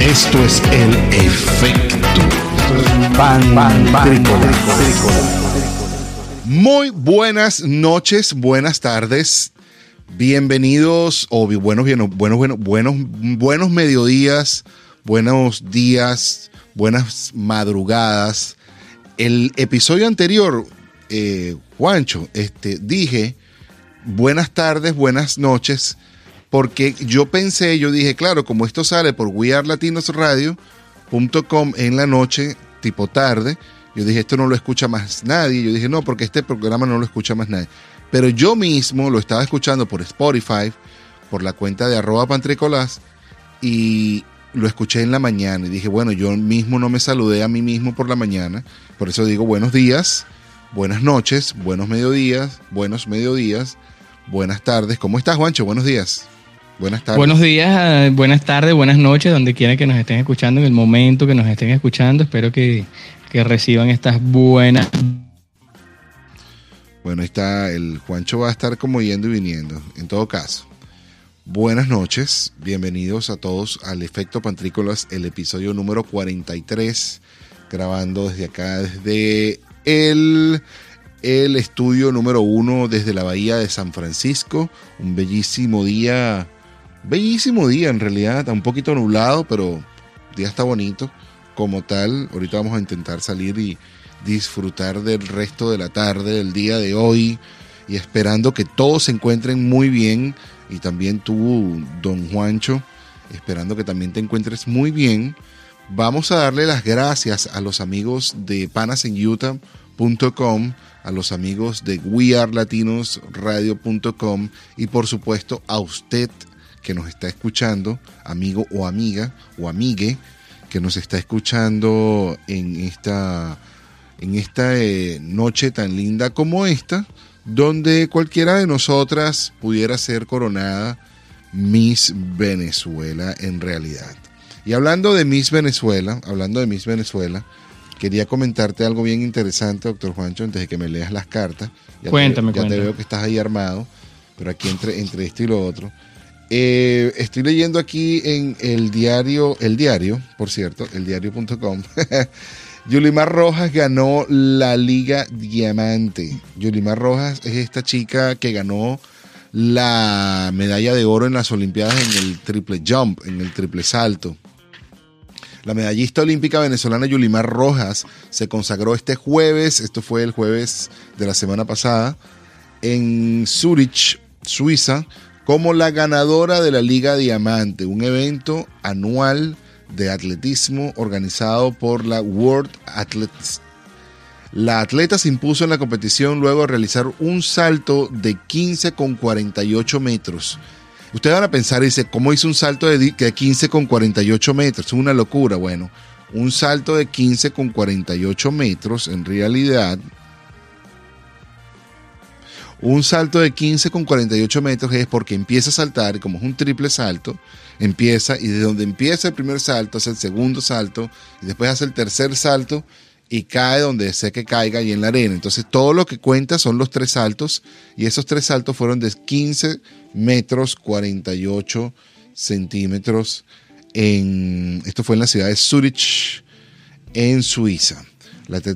esto es el efecto pan, Muy buenas noches, buenas tardes. Bienvenidos o buenos, buenos, buenos, buenos, buenos mediodías, buenos días, buenas madrugadas. El episodio anterior, eh, Juancho, este, dije buenas tardes, buenas noches, porque yo pensé, yo dije, claro, como esto sale por wearlatinosradio.com en la noche, tipo tarde, yo dije, esto no lo escucha más nadie. Yo dije, no, porque este programa no lo escucha más nadie. Pero yo mismo lo estaba escuchando por Spotify, por la cuenta de arroba pantricolás, y lo escuché en la mañana. Y dije, bueno, yo mismo no me saludé a mí mismo por la mañana. Por eso digo buenos días, buenas noches, buenos mediodías, buenos mediodías, buenas tardes. ¿Cómo estás, Juancho? Buenos días. Buenas tardes. Buenos días, eh, buenas tardes, buenas noches, donde quiera que nos estén escuchando, en el momento que nos estén escuchando. Espero que, que reciban estas buenas bueno, está el Juancho va a estar como yendo y viniendo. En todo caso, buenas noches, bienvenidos a todos al Efecto Pantrícolas, el episodio número 43, grabando desde acá, desde el, el estudio número uno, desde la bahía de San Francisco. Un bellísimo día, bellísimo día en realidad, un poquito nublado, pero el día está bonito como tal. Ahorita vamos a intentar salir y disfrutar del resto de la tarde, del día de hoy y esperando que todos se encuentren muy bien y también tú, don Juancho, esperando que también te encuentres muy bien. Vamos a darle las gracias a los amigos de panasenyuta.com, a los amigos de wearlatinosradio.com y por supuesto a usted que nos está escuchando, amigo o amiga o amigue, que nos está escuchando en esta en esta eh, noche tan linda como esta, donde cualquiera de nosotras pudiera ser coronada Miss Venezuela en realidad. Y hablando de Miss Venezuela, hablando de Miss Venezuela, quería comentarte algo bien interesante, doctor Juancho, antes de que me leas las cartas. Ya cuéntame, te, ya te veo que estás ahí armado, pero aquí entre, entre esto y lo otro. Eh, estoy leyendo aquí en el diario, el diario, por cierto, el diario.com. Yulimar Rojas ganó la Liga Diamante. Yulimar Rojas es esta chica que ganó la medalla de oro en las Olimpiadas en el triple jump, en el triple salto. La medallista olímpica venezolana Yulimar Rojas se consagró este jueves, esto fue el jueves de la semana pasada, en Zurich, Suiza, como la ganadora de la Liga Diamante, un evento anual de atletismo organizado por la World Athletics. La atleta se impuso en la competición luego de realizar un salto de 15 con 48 metros. Ustedes van a pensar, dice, ¿cómo hizo un salto de 15 con 48 metros? Es una locura. Bueno, un salto de 15 con 48 metros en realidad un salto de 15 con 48 metros es porque empieza a saltar, como es un triple salto, empieza y de donde empieza el primer salto hace el segundo salto y después hace el tercer salto y cae donde sé que caiga y en la arena. Entonces todo lo que cuenta son los tres saltos y esos tres saltos fueron de 15 metros 48 centímetros. En, esto fue en la ciudad de Zurich, en Suiza.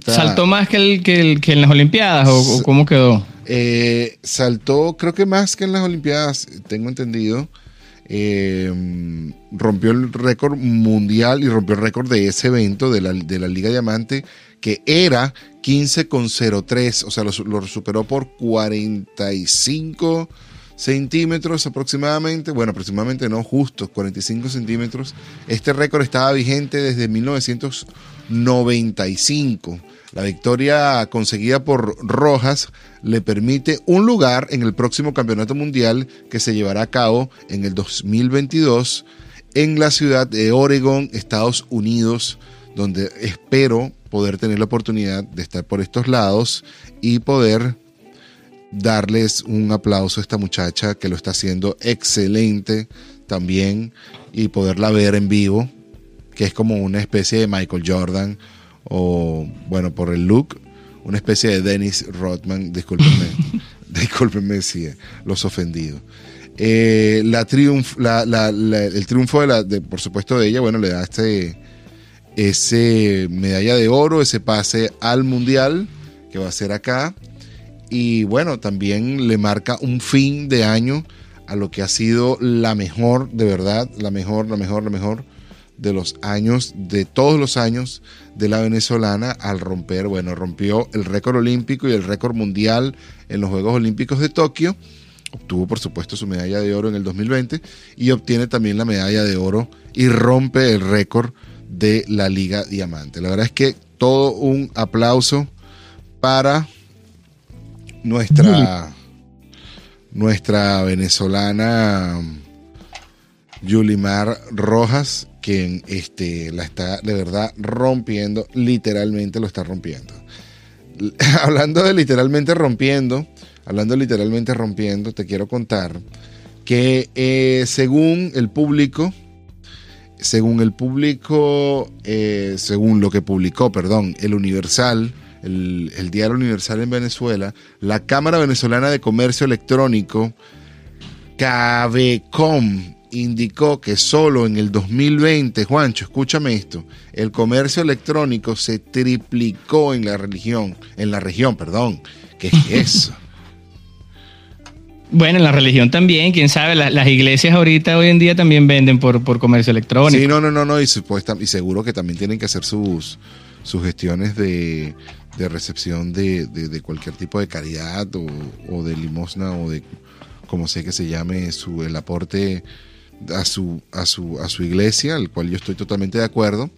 ¿Saltó más que, el, que, en las Olimpiadas o, cómo quedó? Eh, saltó, creo que más que en las Olimpiadas, tengo entendido. Eh, rompió el récord mundial y rompió el récord de ese evento de la, de la Liga Diamante, que era 15,03, o sea, lo superó por 45 centímetros aproximadamente, bueno, aproximadamente no, justo 45 centímetros. Este récord estaba vigente desde 1995. La victoria conseguida por Rojas le permite un lugar en el próximo Campeonato Mundial que se llevará a cabo en el 2022 en la ciudad de Oregon, Estados Unidos, donde espero poder tener la oportunidad de estar por estos lados y poder darles un aplauso a esta muchacha que lo está haciendo excelente también y poderla ver en vivo, que es como una especie de Michael Jordan o bueno, por el look, una especie de Dennis Rodman, discúlpenme, discúlpenme si los ofendidos. Eh, la el triunfo de la, de, por supuesto, de ella, bueno, le da este ese medalla de oro, ese pase al mundial que va a ser acá. Y bueno, también le marca un fin de año a lo que ha sido la mejor, de verdad, la mejor, la mejor, la mejor de los años, de todos los años de la venezolana al romper, bueno, rompió el récord olímpico y el récord mundial en los Juegos Olímpicos de Tokio. Obtuvo, por supuesto, su medalla de oro en el 2020 y obtiene también la medalla de oro y rompe el récord de la Liga Diamante. La verdad es que todo un aplauso para nuestra, nuestra venezolana Yulimar Rojas, quien este, la está de verdad rompiendo, literalmente lo está rompiendo. hablando de literalmente rompiendo, hablando de literalmente rompiendo, te quiero contar que eh, según el público, según el público, eh, según lo que publicó, perdón, el Universal, el, el, Diario Universal en Venezuela, la Cámara Venezolana de Comercio Electrónico, CABECOM, indicó que solo en el 2020, Juancho, escúchame esto, el comercio electrónico se triplicó en la religión, en la región, perdón. ¿Qué es eso? Bueno, en la religión también, quién sabe, las iglesias ahorita hoy en día también venden por, por comercio electrónico. Sí, no, no, no, no, y, y seguro que también tienen que hacer sus, sus gestiones de, recepción de, cualquier tipo de caridad o, de limosna o de como sé que se llame su, el aporte a su, a, su, a su iglesia, al cual yo estoy totalmente de acuerdo,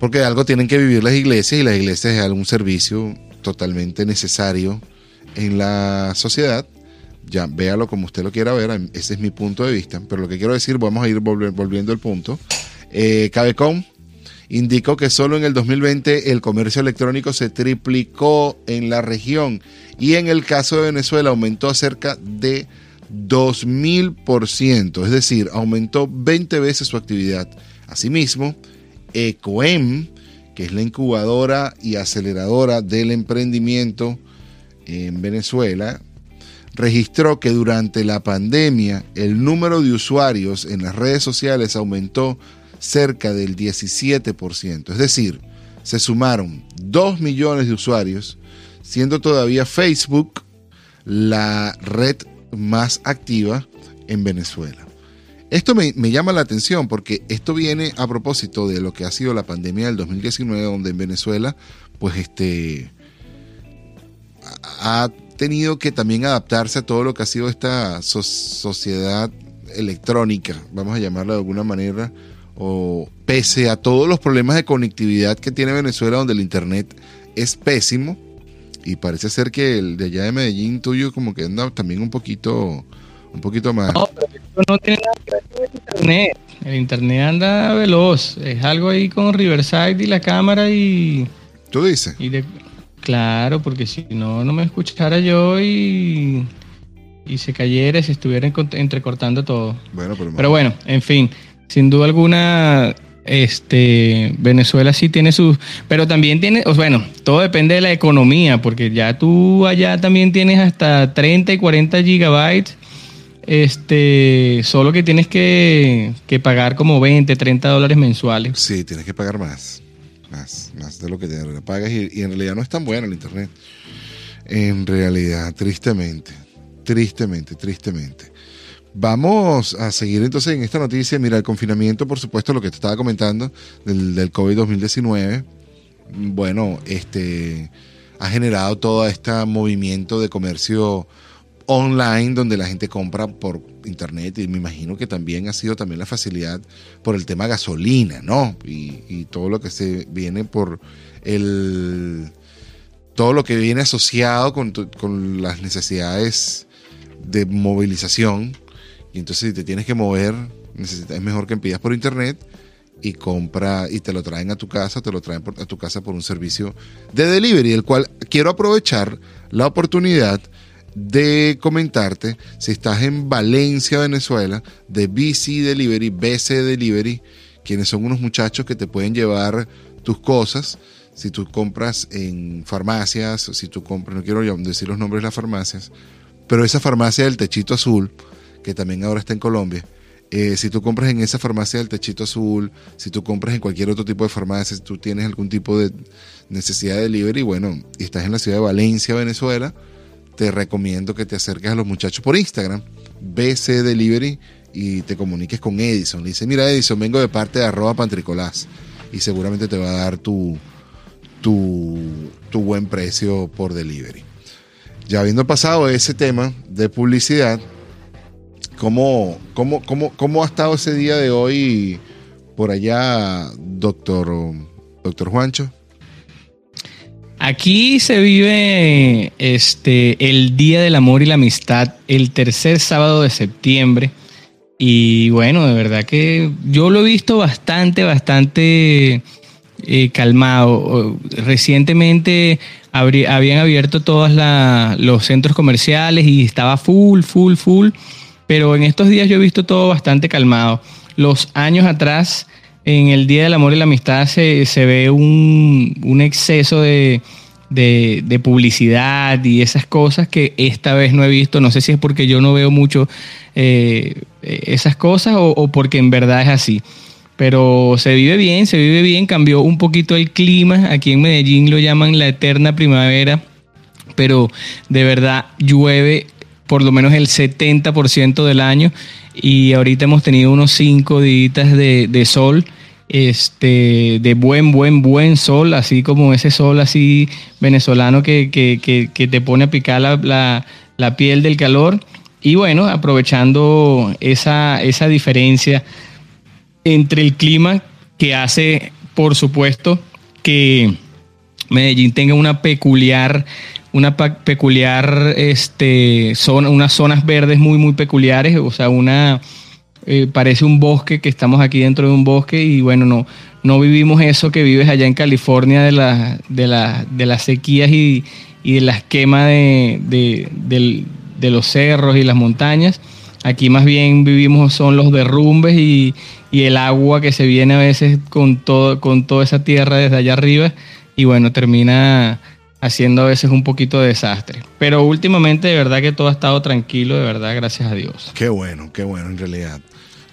porque algo tienen que vivir las iglesias y las iglesias es algún servicio totalmente necesario en la sociedad ya véalo como usted lo quiera ver, ese es mi punto de vista, pero lo que quiero decir, vamos a ir volviendo al punto. Eh, Cabecom indicó que solo en el 2020 el comercio electrónico se triplicó en la región y en el caso de Venezuela aumentó cerca de 2000%, es decir, aumentó 20 veces su actividad. Asimismo, ECOEM, que es la incubadora y aceleradora del emprendimiento en Venezuela, registró que durante la pandemia el número de usuarios en las redes sociales aumentó cerca del 17%. Es decir, se sumaron 2 millones de usuarios, siendo todavía Facebook la red más activa en Venezuela. Esto me, llama la atención porque esto viene a propósito de lo que ha sido la pandemia del 2019, donde en Venezuela, pues este, ha tenido que también adaptarse a todo lo que ha sido esta sociedad electrónica, vamos a llamarla de alguna manera, o pese a todos los problemas de conectividad que tiene Venezuela, donde el Internet es pésimo, y parece ser que el de allá de Medellín tuyo como que anda también un poquito, un poquito más. No, pero esto no tiene nada que ver con el Internet. El Internet anda veloz, es algo ahí con Riverside y la cámara y... ¿Tú dices? Y de, Claro, porque si no, no me escuchara yo y, y se cayera, se estuviera entrecortando todo. Bueno, pero, bueno, en fin, sin duda alguna, este Venezuela sí tiene sus, pero también tiene, bueno, todo depende de la economía, porque ya tú allá también tienes hasta 30 y 40 gigabytes, este, solo que tienes que, que pagar como 20, 30 dólares mensuales. Sí, tienes que pagar más más, más de lo que te pagas y, en realidad no es tan bueno el internet. En realidad, tristemente, tristemente, tristemente. Vamos a seguir entonces en esta noticia. Mira, el confinamiento, por supuesto, lo que te estaba comentando del, del COVID-2019, bueno, este ha generado todo este movimiento de comercio online donde la gente compra por internet y me imagino que también ha sido también la facilidad por el tema gasolina, ¿no? Y, todo lo que se viene por el todo lo que viene asociado con, con las necesidades de movilización entonces si te tienes que mover es mejor que pidas por internet y compra y te lo traen a tu casa, te lo traen a tu casa por un servicio de delivery, el cual quiero aprovechar la oportunidad de comentarte si estás en Valencia, Venezuela, de BC Delivery, BC Delivery, quienes son unos muchachos que te pueden llevar tus cosas. Si tú compras en farmacias, si tú compras, no quiero decir los nombres de las farmacias, pero esa farmacia del techito azul, que también ahora está en Colombia, eh, si tú compras en esa farmacia del techito azul, si tú compras en cualquier otro tipo de farmacia, si tú tienes algún tipo de necesidad de delivery, bueno, y estás en la ciudad de Valencia, Venezuela, te recomiendo que te acerques a los muchachos por Instagram, BC Delivery, y te comuniques con Edison. Le dice, mira Edison, vengo de parte de arroba pantricolás. Y seguramente te va a dar tu, tu, tu buen precio por delivery. Ya habiendo pasado ese tema de publicidad, ¿Cómo, cómo, cómo, cómo ha estado ese día de hoy por allá, doctor, doctor Juancho? Aquí se vive este, el Día del Amor y la Amistad, el tercer sábado de septiembre. Y bueno, de verdad que yo lo he visto bastante, bastante eh, calmado. Recientemente habían abierto todos los centros comerciales y estaba full, full, full pero en estos días yo he visto todo bastante calmado. Los años atrás, en el Día del Amor y la Amistad, se, ve un, exceso de, publicidad y esas cosas que esta vez no he visto. No sé si es porque yo no veo mucho eh, esas cosas o, porque en verdad es así. Pero se vive bien, se vive bien. Cambió un poquito el clima. Aquí en Medellín lo llaman la eterna primavera. Pero de verdad llueve por lo menos el 70% del año y ahorita hemos tenido unos 5 días de, sol, este, de buen, buen, buen sol, así como ese sol así venezolano que, te pone a picar la, piel del calor. Y bueno, aprovechando esa, esa diferencia entre el clima que hace, por supuesto, que Medellín tenga una peculiar una peculiar este, zona, unas zonas verdes muy, muy peculiares, o sea, una eh, parece un bosque que estamos aquí dentro de un bosque y bueno, no, no vivimos eso que vives allá en California de, la, de, la, de las sequías y, y de las quemas de, de, de, los cerros y las montañas. Aquí más bien vivimos son los derrumbes y, y el agua que se viene a veces con, todo, con toda esa tierra desde allá arriba y bueno, termina haciendo a veces un poquito de desastre. Pero últimamente de verdad que todo ha estado tranquilo, de verdad, gracias a Dios. Qué bueno, qué bueno en realidad.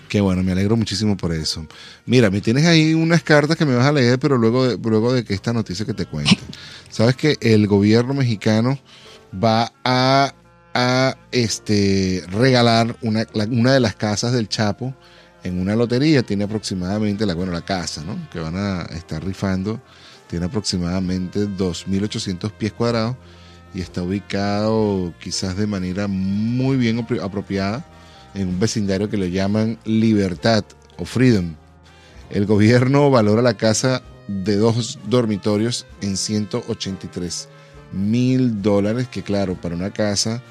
Qué bueno, me alegro muchísimo por eso. Mira, me tienes ahí unas cartas que me vas a leer, pero luego de, luego de que esta noticia que te cuente. Sabes que el gobierno mexicano va a, a este, regalar una, una de las casas del Chapo en una lotería. Tiene aproximadamente la, bueno, la casa, ¿no? Que van a estar rifando tiene aproximadamente 2.800 pies cuadrados y está ubicado quizás de manera muy bien apropiada en un vecindario que le llaman Libertad o Freedom. El gobierno valora la casa de dos dormitorios en 183 mil dólares, que claro, para una casa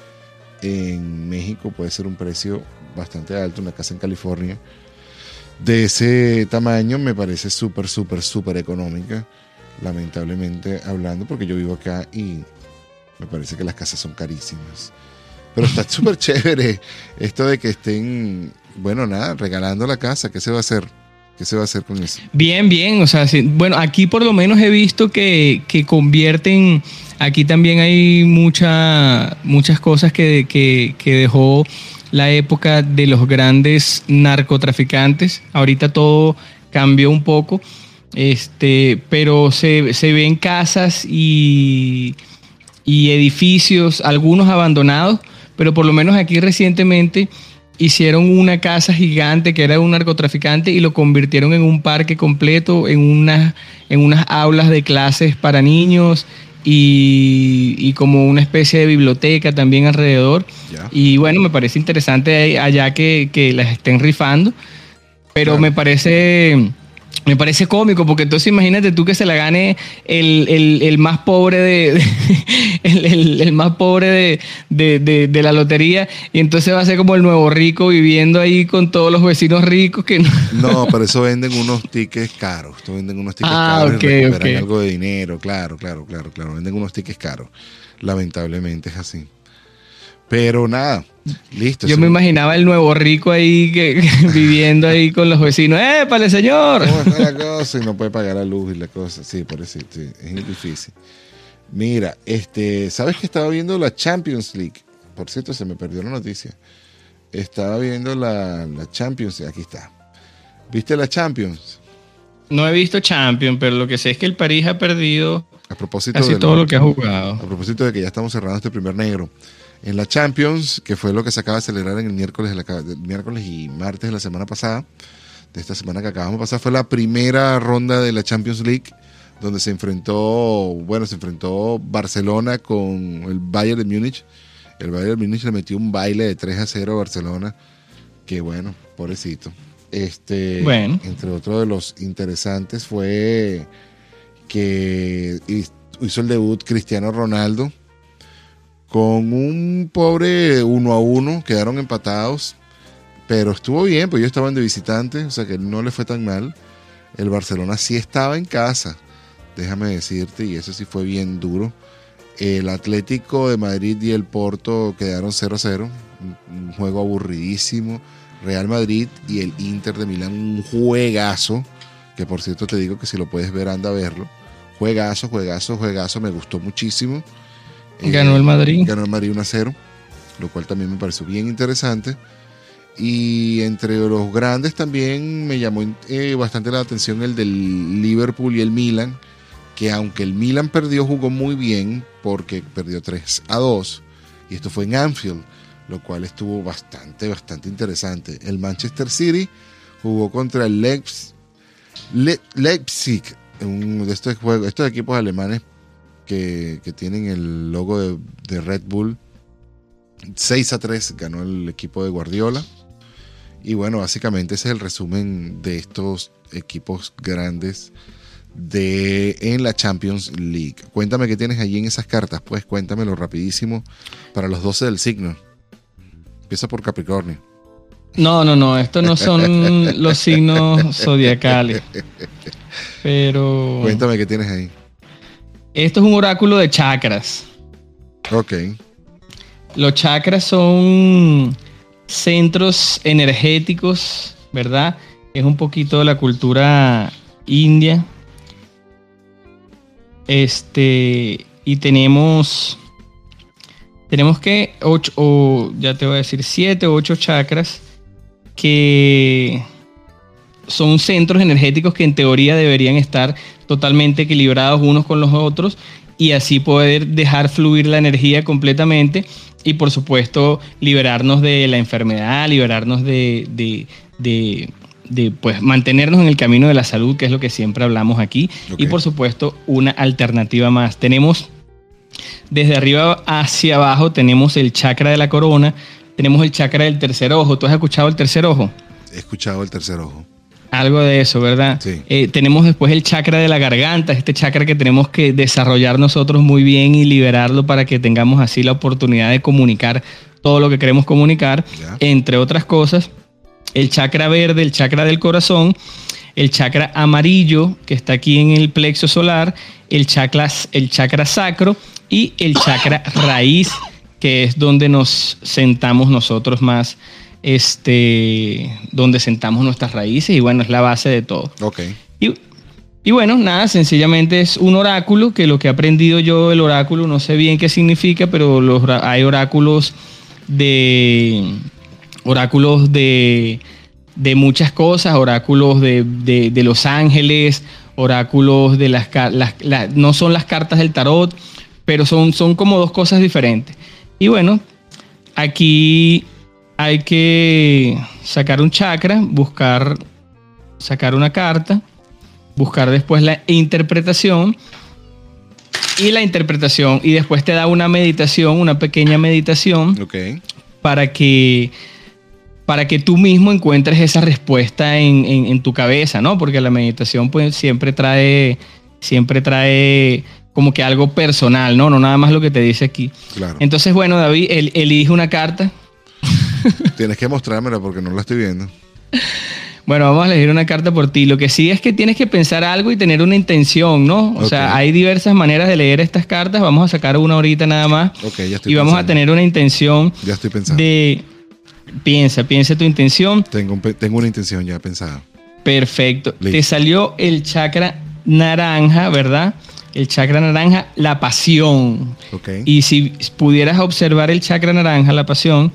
en México puede ser un precio bastante alto, una casa en California de ese tamaño me parece súper, súper, súper económica lamentablemente hablando, porque yo vivo acá y me parece que las casas son carísimas. Pero está súper chévere esto de que estén, bueno, nada, regalando la casa. ¿Qué se va a hacer? ¿Qué se va a hacer con eso? Bien, bien. O sea, bueno, aquí por lo menos he visto que, que convierten. Aquí también hay mucha, muchas cosas que, que, que dejó la época de los grandes narcotraficantes. Ahorita todo cambió un poco este, pero se, se ven casas y, y edificios, algunos abandonados, pero por lo menos aquí recientemente hicieron una casa gigante que era un narcotraficante y lo convirtieron en un parque completo, en, una, en unas aulas de clases para niños y, y como una especie de biblioteca también alrededor. Y bueno, me parece interesante allá que, que las estén rifando, pero me parece me parece cómico, porque entonces imagínate tú que se la gane el, más pobre de, el, más pobre de, la lotería, y entonces va a ser como el nuevo rico viviendo ahí con todos los vecinos ricos que no. No, pero eso venden unos tickets caros. venden unos tickets ah, caros y recuperan algo de dinero, claro, claro, claro, claro. Venden unos tickets caros. Lamentablemente es así. Pero nada, listo. Yo me imaginaba el nuevo rico ahí que, viviendo ahí con los vecinos. ¡Eh, el señor! ¿Cómo está la cosa? Y no puede pagar la luz y la cosa. Sí, por eso sí, es difícil. Mira, este, ¿sabes que estaba viendo la Champions League? Por cierto, se me perdió la noticia. Estaba viendo la, la Champions, aquí está. ¿Viste la Champions? No he visto Champions, pero lo que sé es que el París ha perdido a propósito casi todo lo que ha jugado. A propósito de que ya estamos cerrando este primer negro. En la Champions, que fue lo que se acaba de celebrar en el miércoles, el miércoles y martes de la semana pasada, de esta semana que acabamos de pasar, fue la primera ronda de la Champions League, donde se enfrentó, bueno, se enfrentó Barcelona con el Bayern de Múnich. El Bayern de Múnich le metió un baile de 3 a 0 a Barcelona, que bueno, pobrecito. Este, bueno. Entre otros de los interesantes fue que hizo el debut Cristiano Ronaldo con un pobre uno a uno, quedaron empatados, pero estuvo bien, pues ellos estaban de visitante, o sea que no le fue tan mal. El Barcelona sí estaba en casa, déjame decirte, y eso sí fue bien duro. El Atlético de Madrid y el Porto quedaron 0 a 0, un juego aburridísimo Real Madrid y el Inter de Milán, un juegazo, que por cierto te digo que si lo puedes ver, anda a verlo. Juegazo, juegazo, juegazo, me gustó muchísimo. Ganó el Madrid. Ganó el Madrid 1 a 0, lo cual también me pareció bien interesante. Y entre los grandes también me llamó eh, bastante la atención el del Liverpool y el Milan, que aunque el Milan perdió, jugó muy bien porque perdió 3 a 2. Y esto fue en Anfield lo cual estuvo bastante, bastante interesante. El Manchester City jugó contra el Leipzig, Leipzig de estos, juegos, estos equipos alemanes que, tienen el logo de, Red Bull. 6 a 3 ganó el equipo de Guardiola. Y bueno, básicamente ese es el resumen de estos equipos grandes de en la Champions League. Cuéntame qué tienes allí en esas cartas, pues cuéntamelo rapidísimo para los 12 del signo. Empieza por Capricornio. No, no, no, estos no son los signos zodiacales. Pero. Cuéntame qué tienes ahí. Esto es un oráculo de chakras. Ok. Los chakras son centros energéticos, ¿verdad? Es un poquito de la cultura india. Este, y tenemos tenemos que, ocho, o ya te voy a decir, siete o ocho chakras que son centros energéticos que en teoría deberían estar totalmente equilibrados unos con los otros y así poder dejar fluir la energía completamente y por supuesto liberarnos de la enfermedad, liberarnos de, de, pues mantenernos en el camino de la salud, que es lo que siempre hablamos aquí, y por supuesto una alternativa más. Tenemos desde arriba hacia abajo tenemos el chakra de la corona, tenemos el chakra del tercer ojo. ¿Tú has escuchado el tercer ojo? He escuchado el tercer ojo. Algo de eso, ¿verdad? Sí. Eh, tenemos después el chakra de la garganta, este chakra que tenemos que desarrollar nosotros muy bien y liberarlo para que tengamos así la oportunidad de comunicar todo lo que queremos comunicar, entre otras cosas. El chakra verde, el chakra del corazón, el chakra amarillo que está aquí en el plexo solar, el chakra, el chakra sacro y el chakra raíz, que es donde nos sentamos nosotros más, este, donde sentamos nuestras raíces y bueno, es la base de todo. Ok. Y, y bueno, nada, sencillamente es un oráculo, que lo que he aprendido yo del oráculo, no sé bien qué significa, pero los, hay oráculos de oráculos de, de muchas cosas, oráculos de, de, los ángeles, oráculos de las, las, no son las cartas del tarot, pero son, son como dos cosas diferentes. Y bueno, aquí hay que sacar un chakra, buscar, sacar una carta, buscar después la interpretación y la interpretación y después te da una meditación, una pequeña meditación para que para que tú mismo encuentres esa respuesta en, en, tu cabeza, ¿no? Porque la meditación pues siempre trae, siempre trae como que algo personal, ¿no? No nada más lo que te dice aquí. Claro. Entonces, bueno, David, elige una carta. Tienes que mostrármela porque no la estoy viendo. Bueno, vamos a elegir una carta por ti. Lo que sí es que tienes que pensar algo y tener una intención, ¿no? O sea, hay diversas maneras de leer estas cartas. Vamos a sacar una ahorita nada más. Ok, ya estoy Y vamos a tener una intención. Ya estoy pensando. De. Piensa, piensa tu intención. Tengo, tengo una intención ya pensada. Perfecto. Te salió el chakra naranja, ¿verdad? El chakra naranja, la pasión. Okay. Y si pudieras observar el chakra naranja, la pasión,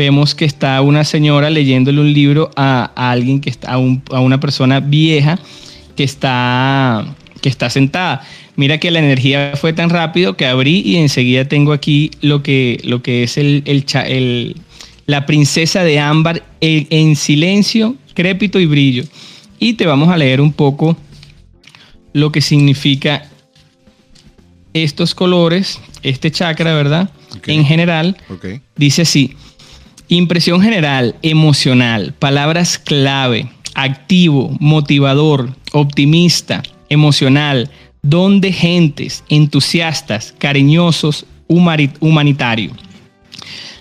vemos que está una señora leyéndole un libro a, alguien que está, a, una persona vieja que está, que está sentada. Mira que la energía fue tan rápido que abrí y enseguida tengo aquí lo que, lo que es el, el, la princesa de ámbar en silencio, crépito y brillo. Y te vamos a leer un poco lo que significa estos colores, este chakra, ¿verdad? En general, dice así, Impresión general, emocional, palabras clave, activo, motivador, optimista, emocional, don de gentes, entusiastas, cariñosos, humanitario.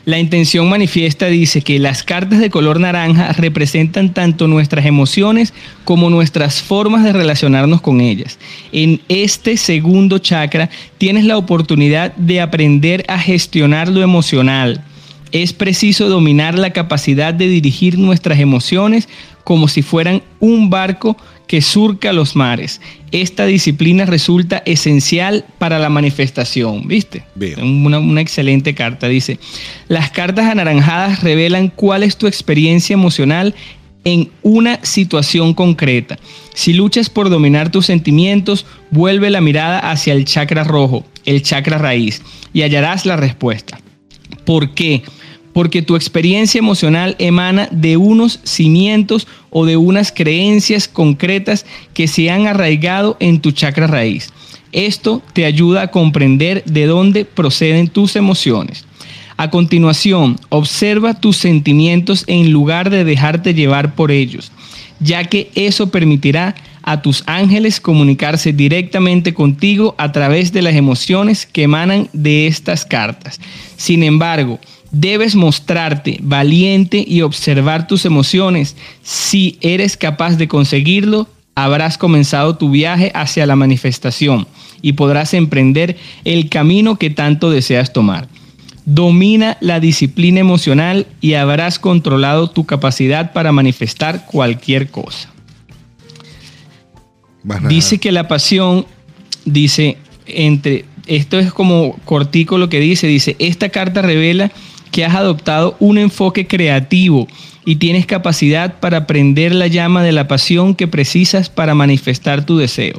La intención manifiesta dice que las cartas de color naranja representan tanto nuestras emociones como nuestras formas de relacionarnos con ellas. En este segundo chakra tienes la oportunidad de aprender a gestionar lo emocional, es preciso dominar la capacidad de dirigir nuestras emociones como si fueran un barco que surca los mares. Esta disciplina resulta esencial para la manifestación, ¿viste? Una, una, excelente carta. Dice, las cartas anaranjadas revelan cuál es tu experiencia emocional en una situación concreta. Si luchas por dominar tus sentimientos, vuelve la mirada hacia el chakra rojo, el chakra raíz, y hallarás la respuesta. ¿Por qué? Porque tu experiencia emocional emana de unos cimientos o de unas creencias concretas que se han arraigado en tu chakra raíz. Esto te ayuda a comprender de dónde proceden tus emociones. A continuación, observa tus sentimientos en lugar de dejarte llevar por ellos, ya que eso permitirá a tus ángeles comunicarse directamente contigo a través de las emociones que emanan de estas cartas. Sin embargo, Debes mostrarte valiente y observar tus emociones. Si eres capaz de conseguirlo, habrás comenzado tu viaje hacia la manifestación y podrás emprender el camino que tanto deseas tomar. Domina la disciplina emocional y habrás controlado tu capacidad para manifestar cualquier cosa. Dice que la pasión, dice, entre, esto es como cortico lo que dice, dice, esta carta revela que has adoptado un enfoque creativo y tienes capacidad para prender la llama de la pasión que precisas para manifestar tu deseo.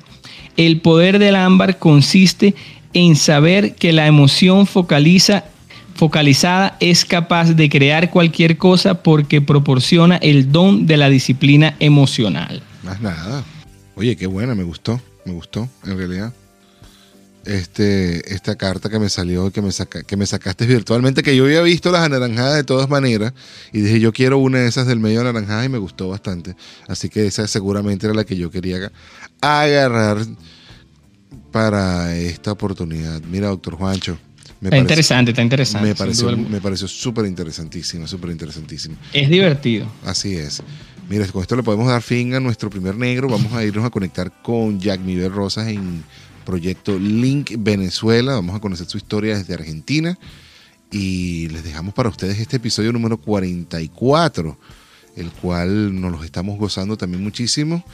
El poder del ámbar consiste en saber que la emoción focaliza, focalizada es capaz de crear cualquier cosa porque proporciona el don de la disciplina emocional. Más nada. Oye, qué buena, me gustó, me gustó, en realidad este, esta carta que me salió, que me, saca, que me sacaste virtualmente, que yo había visto las anaranjadas de todas maneras y dije yo quiero una de esas del medio anaranjada y me gustó bastante. Así que esa seguramente era la que yo quería agarrar para esta oportunidad. Mira, doctor Juancho. está interesante, está interesante. Me pareció, me pareció súper interesantísimo, súper interesantísimo. Es divertido. Así es. Mira, con esto le podemos dar fin a nuestro primer negro. Vamos a irnos a conectar con Jack Miguel Rosas en proyecto Link Venezuela. Vamos a conocer su historia desde Argentina. Y les dejamos para ustedes este episodio número 44, el cual nos los estamos gozando también muchísimo.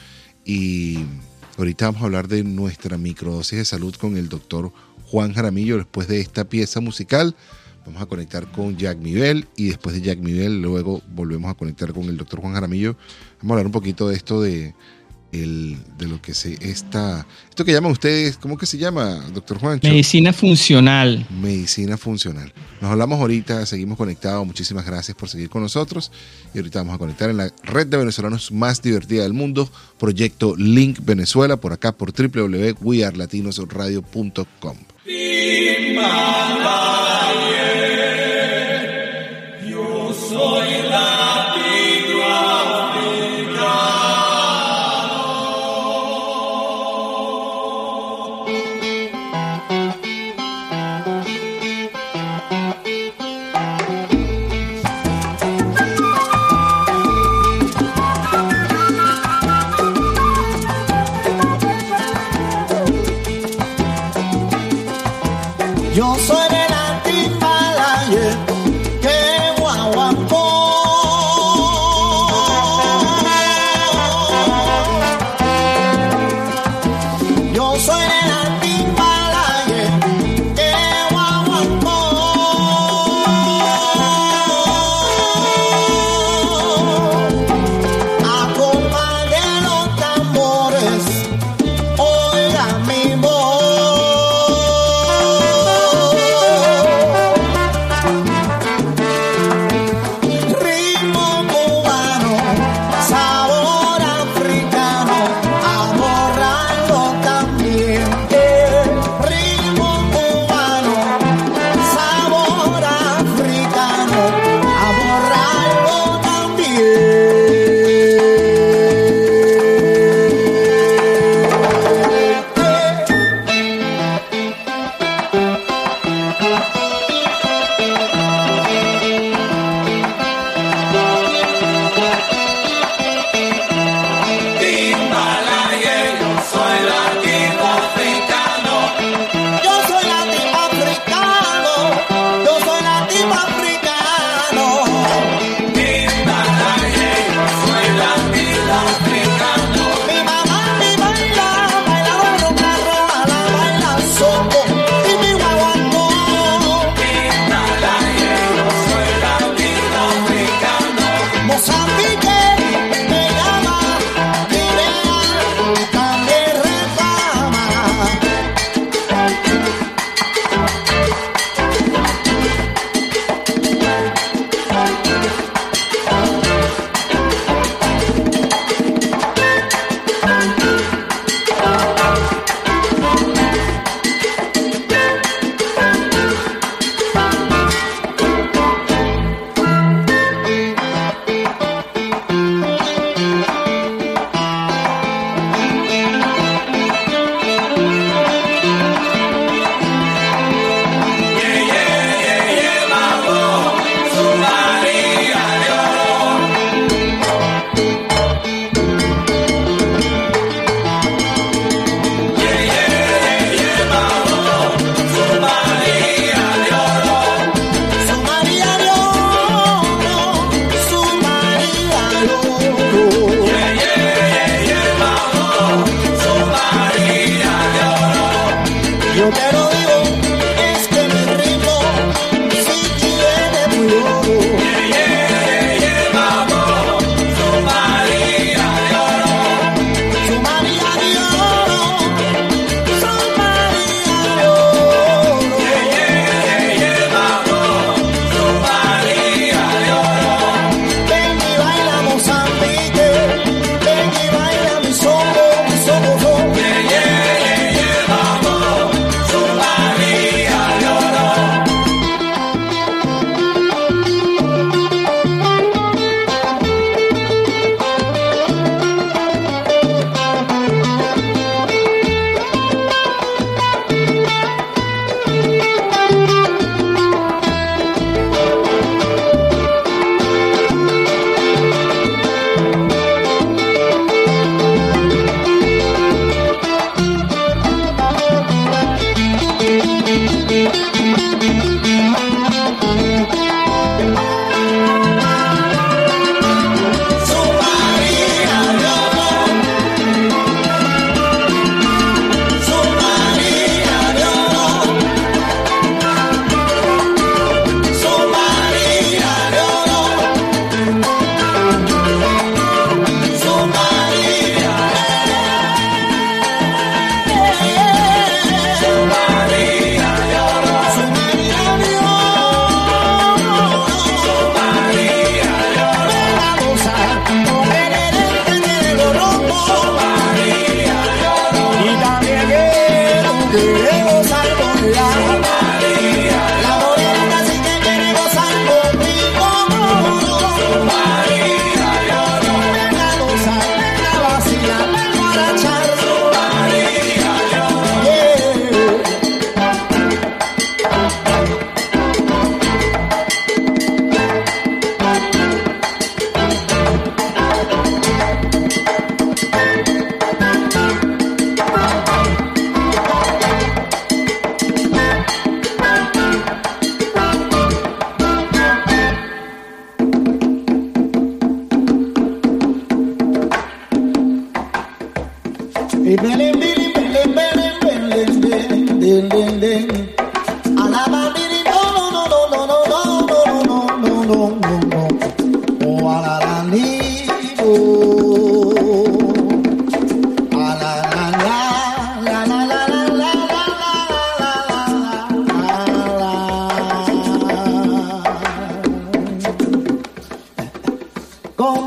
Y ahorita vamos a hablar de nuestra microdosis de salud con el doctor Juan Jaramillo. Después de esta pieza musical, vamos a conectar con Jack Miguel y después de Jack Miguel, luego volvemos a conectar con el doctor Juan Jaramillo. Vamos a hablar un poquito de esto de el, de lo que se está, esto que llaman ustedes, ¿cómo que se llama, doctor Juan Medicina funcional. Medicina funcional. Nos hablamos ahorita, seguimos conectados, muchísimas gracias por seguir con nosotros y ahorita vamos a conectar en la red de venezolanos más divertida del mundo, proyecto Link Venezuela, por acá por www.wearlatinosradio.com. Yo soy Yo quiero vivir.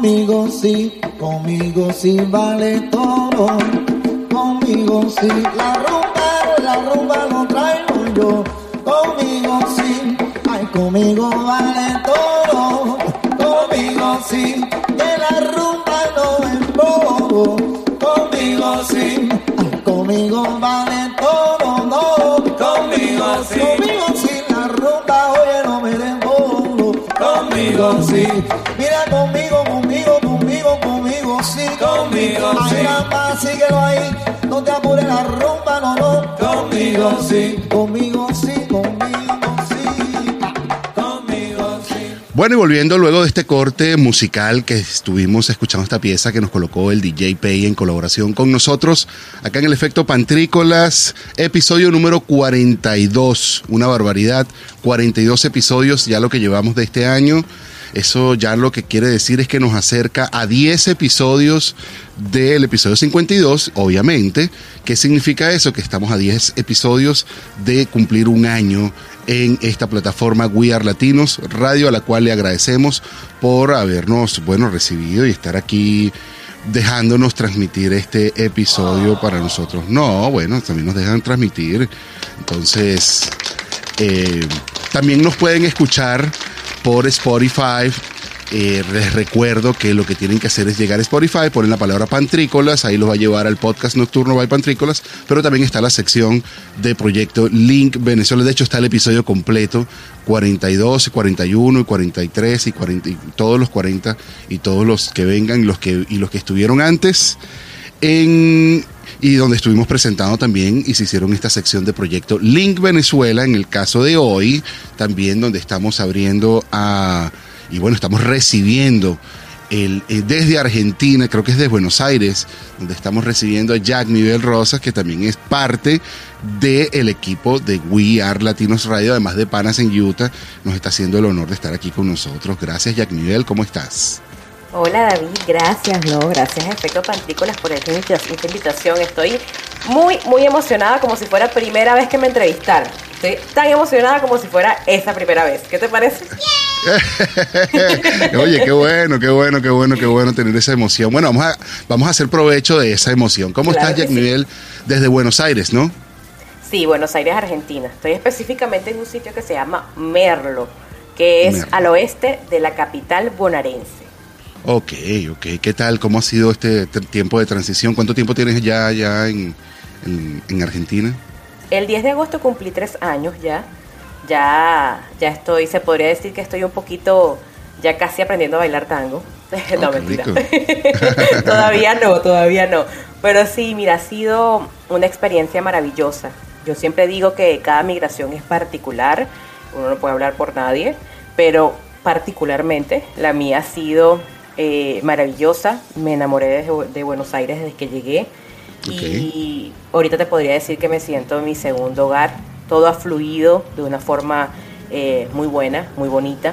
Conmigo sí, conmigo sí vale todo. Conmigo sí, la rumba, la rumba lo traigo yo. Conmigo sí, ay, conmigo vale todo. Conmigo sí, que la rumba no es bobo. Conmigo sí, ay, conmigo vale todo, no. Conmigo sí, conmigo sí, la rumba oye no me bobo. Conmigo sí, conmigo sí. Conmigo sí. Ay, síguelo ahí, no te apures la rumba, no, no. Conmigo sí, conmigo sí, conmigo sí. Conmigo sí. Bueno, y volviendo luego de este corte musical que estuvimos escuchando esta pieza que nos colocó el DJ Pay en colaboración con nosotros, acá en el efecto Pantrícolas, episodio número 42, una barbaridad, 42 episodios ya lo que llevamos de este año. Eso ya lo que quiere decir es que nos acerca a 10 episodios del episodio 52, obviamente. ¿Qué significa eso? Que estamos a 10 episodios de cumplir un año en esta plataforma We Are Latinos Radio, a la cual le agradecemos por habernos, bueno, recibido y estar aquí dejándonos transmitir este episodio para nosotros. No, bueno, también nos dejan transmitir. Entonces, eh, también nos pueden escuchar por Spotify. Eh, les recuerdo que lo que tienen que hacer es llegar a Spotify, ponen la palabra Pantrícolas, ahí los va a llevar al podcast nocturno by Pantrícolas, pero también está la sección de proyecto Link Venezuela. De hecho, está el episodio completo, 42, 41 y 43 y, 40, y todos los 40 y todos los que vengan y los que, y los que estuvieron antes. En y donde estuvimos presentando también y se hicieron esta sección de proyecto Link Venezuela, en el caso de hoy, también donde estamos abriendo a, y bueno, estamos recibiendo el, eh, desde Argentina, creo que es de Buenos Aires, donde estamos recibiendo a Jack Nivel Rosas, que también es parte del equipo de We Are Latinos Radio, además de Panas en Utah, nos está haciendo el honor de estar aquí con nosotros. Gracias, Jack Nivel, ¿cómo estás? Hola David, gracias, no, gracias a Efecto Pantrícolas por esta invitación. Estoy muy, muy emocionada como si fuera primera vez que me entrevistaran. Estoy tan emocionada como si fuera esa primera vez. ¿Qué te parece? Oye, qué bueno, qué bueno, qué bueno, qué bueno tener esa emoción. Bueno, vamos a, vamos a hacer provecho de esa emoción. ¿Cómo Claro estás, Jack sí. Nivel, desde Buenos Aires, no? Sí, Buenos Aires, Argentina. Estoy específicamente en un sitio que se llama Merlo, que es Merlo. al oeste de la capital bonaerense. Ok, ok. ¿Qué tal? ¿Cómo ha sido este tiempo de transición? ¿Cuánto tiempo tienes ya, ya en, en- en Argentina? El 10 de agosto cumplí tres años ya. Ya, ya estoy, se podría decir que estoy un poquito, ya casi aprendiendo a bailar tango. no, Oh, mentira. todavía no, todavía no. Pero sí, mira, ha sido una experiencia maravillosa. Yo siempre digo que cada migración es particular, uno no puede hablar por nadie, pero particularmente la mía ha sido eh, maravillosa. Me enamoré de, de Buenos Aires desde que llegué y ahorita te podría decir que me siento en mi segundo hogar. Todo ha fluido de una forma eh, muy buena, muy bonita.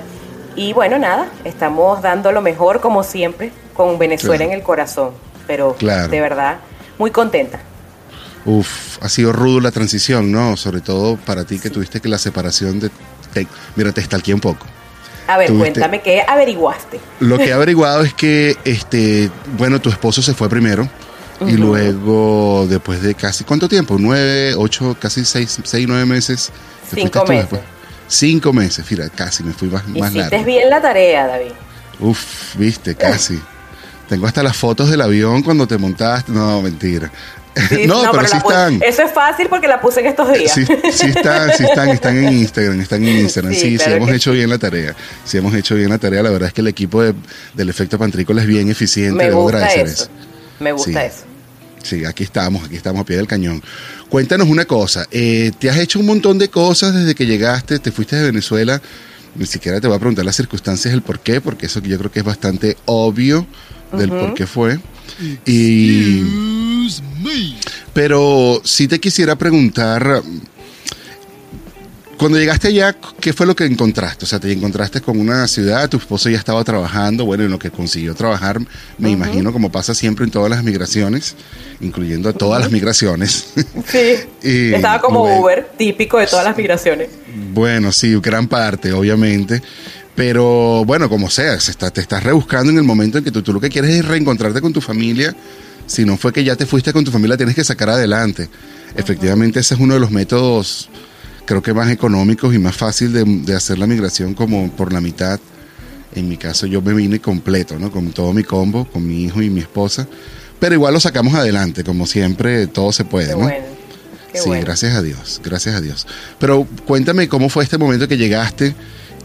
Y bueno, nada, estamos dando lo mejor como siempre, con Venezuela Claro. en el corazón. Pero Claro. de verdad, muy contenta. Uf, ha sido rudo la transición, ¿no? Sobre todo para ti que tuviste que la separación de... te- mira, te estalqué un poco. A ver, Tuviste- cuéntame qué averiguaste. Lo que he averiguado es que, este, bueno, tu esposo se fue primero y luego, después de casi, ¿cuánto tiempo? Nueve, ocho, casi seis, seis nueve meses. Cinco meses. después. Cinco meses, fíjate, casi me fui más, más Hiciste largo. bien la tarea, David. Uf, viste, casi. Tengo hasta las fotos del avión cuando te montaste. No, mentira. Sí, no, pero, sí están. Eso es fácil porque la puse en estos días. Sí, sí están, sí están, están en Instagram, están en Instagram. Sí, Sí, hemos que hecho bien la tarea. Sí hemos hecho bien la tarea. La verdad es que el equipo de- del efecto pantrícola es bien eficiente. Me Debo gusta agradecer eso. Me gusta Sí. eso. Sí, aquí estamos, aquí estamos a pie del cañón. Cuéntanos una cosa, eh, te has hecho un montón de cosas desde que llegaste, te fuiste de Venezuela, ni siquiera te voy a preguntar las circunstancias, el por qué, porque eso yo creo que es bastante obvio del por qué fue. Y, pero sí te quisiera preguntar, Cuando llegaste allá, ¿qué fue lo que encontraste? O sea, te encontraste con una ciudad, tu esposo ya estaba trabajando, bueno, en lo que consiguió trabajar, me imagino, como pasa siempre en todas las migraciones, incluyendo todas las migraciones. Sí, estaba como Uber, típico de todas las migraciones. Bueno, sí, gran parte, obviamente. Pero bueno, como sea, te estás rebuscando en el momento en que tú, tú lo que quieres es reencontrarte con tu familia. Si no fue que ya te fuiste con tu familia, tienes que sacar adelante. Efectivamente, ese es uno de los métodos creo que más económicos y más fácil de, hacer la migración como por la mitad. En mi caso yo me vine completo, ¿no? Con todo mi combo, con mi hijo y mi esposa. Pero igual lo sacamos adelante, como siempre, todo se puede, ¿no? sí, gracias a Dios, gracias a Dios. Pero cuéntame cómo fue este momento que llegaste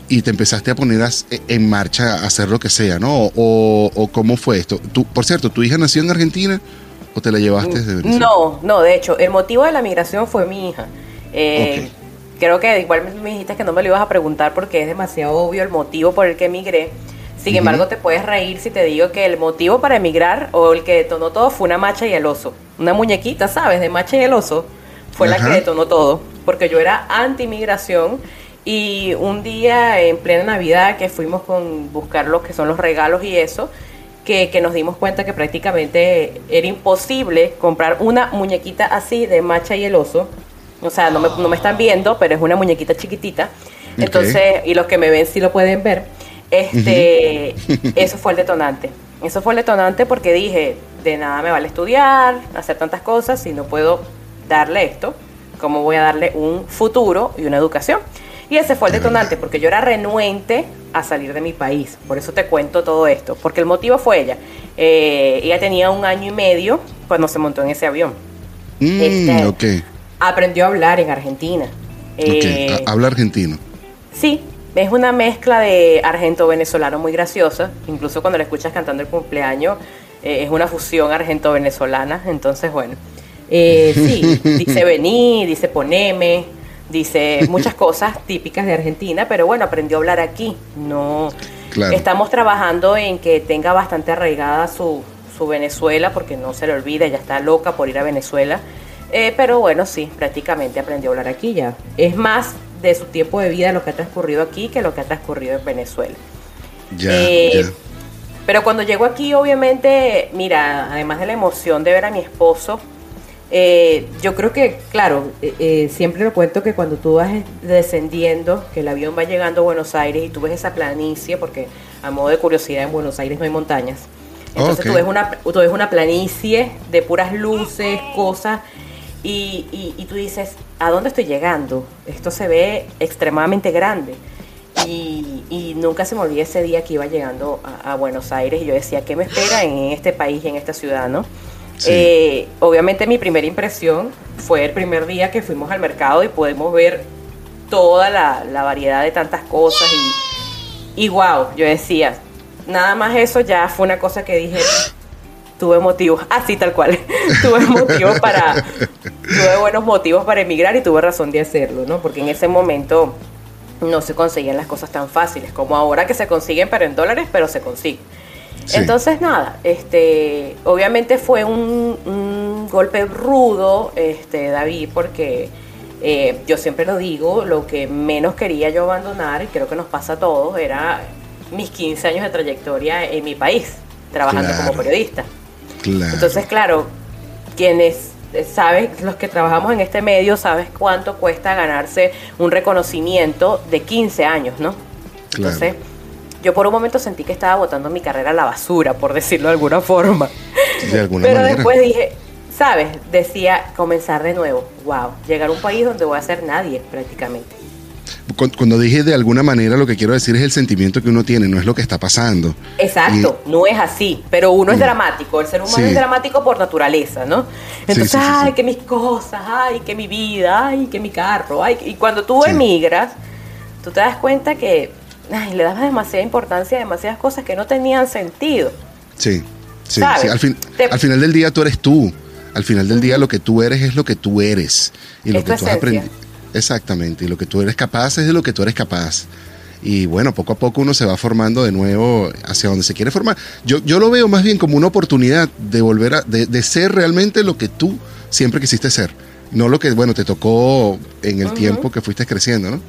y te empezaste a poner en marcha a hacer lo que sea, ¿no? O, cómo fue esto. Tú, por cierto, ¿tu hija nació en Argentina o te la llevaste desde Venezuela? No, no, de hecho, el motivo de la migración fue mi hija. Eh, creo que igual me dijiste que no me lo ibas a preguntar porque es demasiado obvio el motivo por el que emigré. Sin embargo, te puedes reír si te digo que el motivo para emigrar o el que detonó todo fue una macha y el oso. Una muñequita, ¿sabes? De macha y el oso fue la que detonó todo. Porque yo era anti-migración y un día en plena Navidad que fuimos con buscar lo que son los regalos y eso, que, que, nos dimos cuenta que prácticamente era imposible comprar una muñequita así de macha y el oso o sea, no me, no me están viendo, pero es una muñequita chiquitita. Entonces, y los que me ven sí lo pueden ver. Este, eso fue el detonante. Eso fue el detonante porque dije, de nada me vale estudiar, hacer tantas cosas si no puedo darle esto. ¿Cómo voy a darle un futuro y una educación? Y ese fue el detonante, porque yo era renuente a salir de mi país. Por eso te cuento todo esto. Porque el motivo fue ella. Eh, ella tenía un año y medio cuando se montó en ese avión. Mm, este, aprendió a hablar en Argentina. Eh, ¿Habla argentino? Sí, es una mezcla de argento-venezolano muy graciosa. Incluso cuando la escuchas cantando el cumpleaños, eh, es una fusión argento-venezolana. Entonces, bueno, eh, sí, dice vení, dice poneme, dice muchas cosas típicas de Argentina, pero bueno, aprendió a hablar aquí. No, Estamos trabajando en que tenga bastante arraigada su, su Venezuela, porque no se le olvida, ella está loca por ir a Venezuela. Eh, pero bueno, sí, prácticamente aprendió a hablar aquí ya. Es más de su tiempo de vida lo que ha transcurrido aquí que lo que ha transcurrido en Venezuela. Ya, eh, Pero cuando llego aquí, obviamente, mira, además de la emoción de ver a mi esposo, eh, yo creo que, claro, siempre lo cuento que cuando tú vas descendiendo, que el avión va llegando a Buenos Aires y tú ves esa planicie, porque a modo de curiosidad en Buenos Aires no hay montañas. Entonces tú, ves una, tú ves una planicie de puras luces, cosas, y, y, tú dices, ¿a dónde estoy llegando? Esto se ve extremadamente grande. Y, y, nunca se me olvida ese día que iba llegando a, Buenos Aires y yo decía, ¿qué me espera en este país, en esta ciudad? ¿no? Eh, obviamente mi primera impresión fue el primer día que fuimos al mercado y podemos ver toda la, variedad de tantas cosas y, y wow, yo decía, nada más eso ya fue una cosa que dije, tuve motivos, así tal cual, tuve motivos para, tuve buenos motivos para emigrar y tuve razón de hacerlo, ¿no? Porque en ese momento no se conseguían las cosas tan fáciles como ahora que se consiguen, pero en dólares, pero se consiguen. Entonces, nada, este, obviamente fue un, golpe rudo, este, David, porque eh, yo siempre lo digo, lo que menos quería yo abandonar, y creo que nos pasa a todos, era mis 15 años de trayectoria en mi país, trabajando como periodista. Entonces, claro, quienes sabes, los que trabajamos en este medio, sabes cuánto cuesta ganarse un reconocimiento de 15 años, ¿no? Entonces, yo por un momento sentí que estaba botando mi carrera a la basura, por decirlo de alguna forma. De alguna Pero después dije, ¿sabes? Decía, comenzar de nuevo. Wow, llegar a un país donde voy a ser nadie prácticamente. Cuando dije de alguna manera, lo que quiero decir es el sentimiento que uno tiene, no es lo que está pasando. Exacto, no es así, pero uno es mm. dramático, el ser humano es dramático por naturaleza, ¿no? Entonces, ay, que mis cosas, ay, que mi vida, ay, que mi carro, ay, y cuando tú emigras, tú te das cuenta que ay, le das demasiada importancia a demasiadas cosas que no tenían sentido. Sí, sí, sí. Al, fin, al final del día tú eres tú. Al final del día lo que tú eres es lo que tú eres. Y lo que tú has aprendido Exactamente, y lo que tú eres capaz es de lo que tú eres capaz. Y bueno, poco a poco uno se va formando de nuevo hacia donde se quiere formar. Yo, yo lo veo más bien como una oportunidad de volver a, de, ser realmente lo que tú siempre quisiste ser. no lo que, bueno, te tocó en el tiempo que fuiste creciendo, ¿no?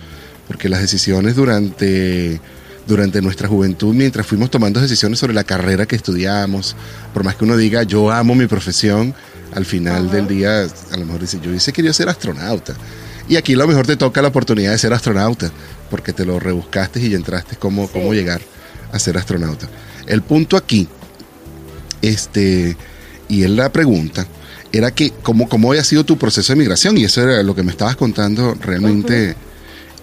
Porque las decisiones durante, durante nuestra juventud, mientras fuimos tomando decisiones sobre la carrera que estudiamos, por más que uno diga, yo amo mi profesión, al final del día, a lo mejor dice, yo dice quería ser astronauta. Y aquí a lo mejor te toca la oportunidad de ser astronauta, porque te lo rebuscaste y entraste cómo, cómo llegar a ser astronauta. El punto aquí, este, y es la pregunta, era que cómo, cómo había sido tu proceso de migración, y eso era lo que me estabas contando, realmente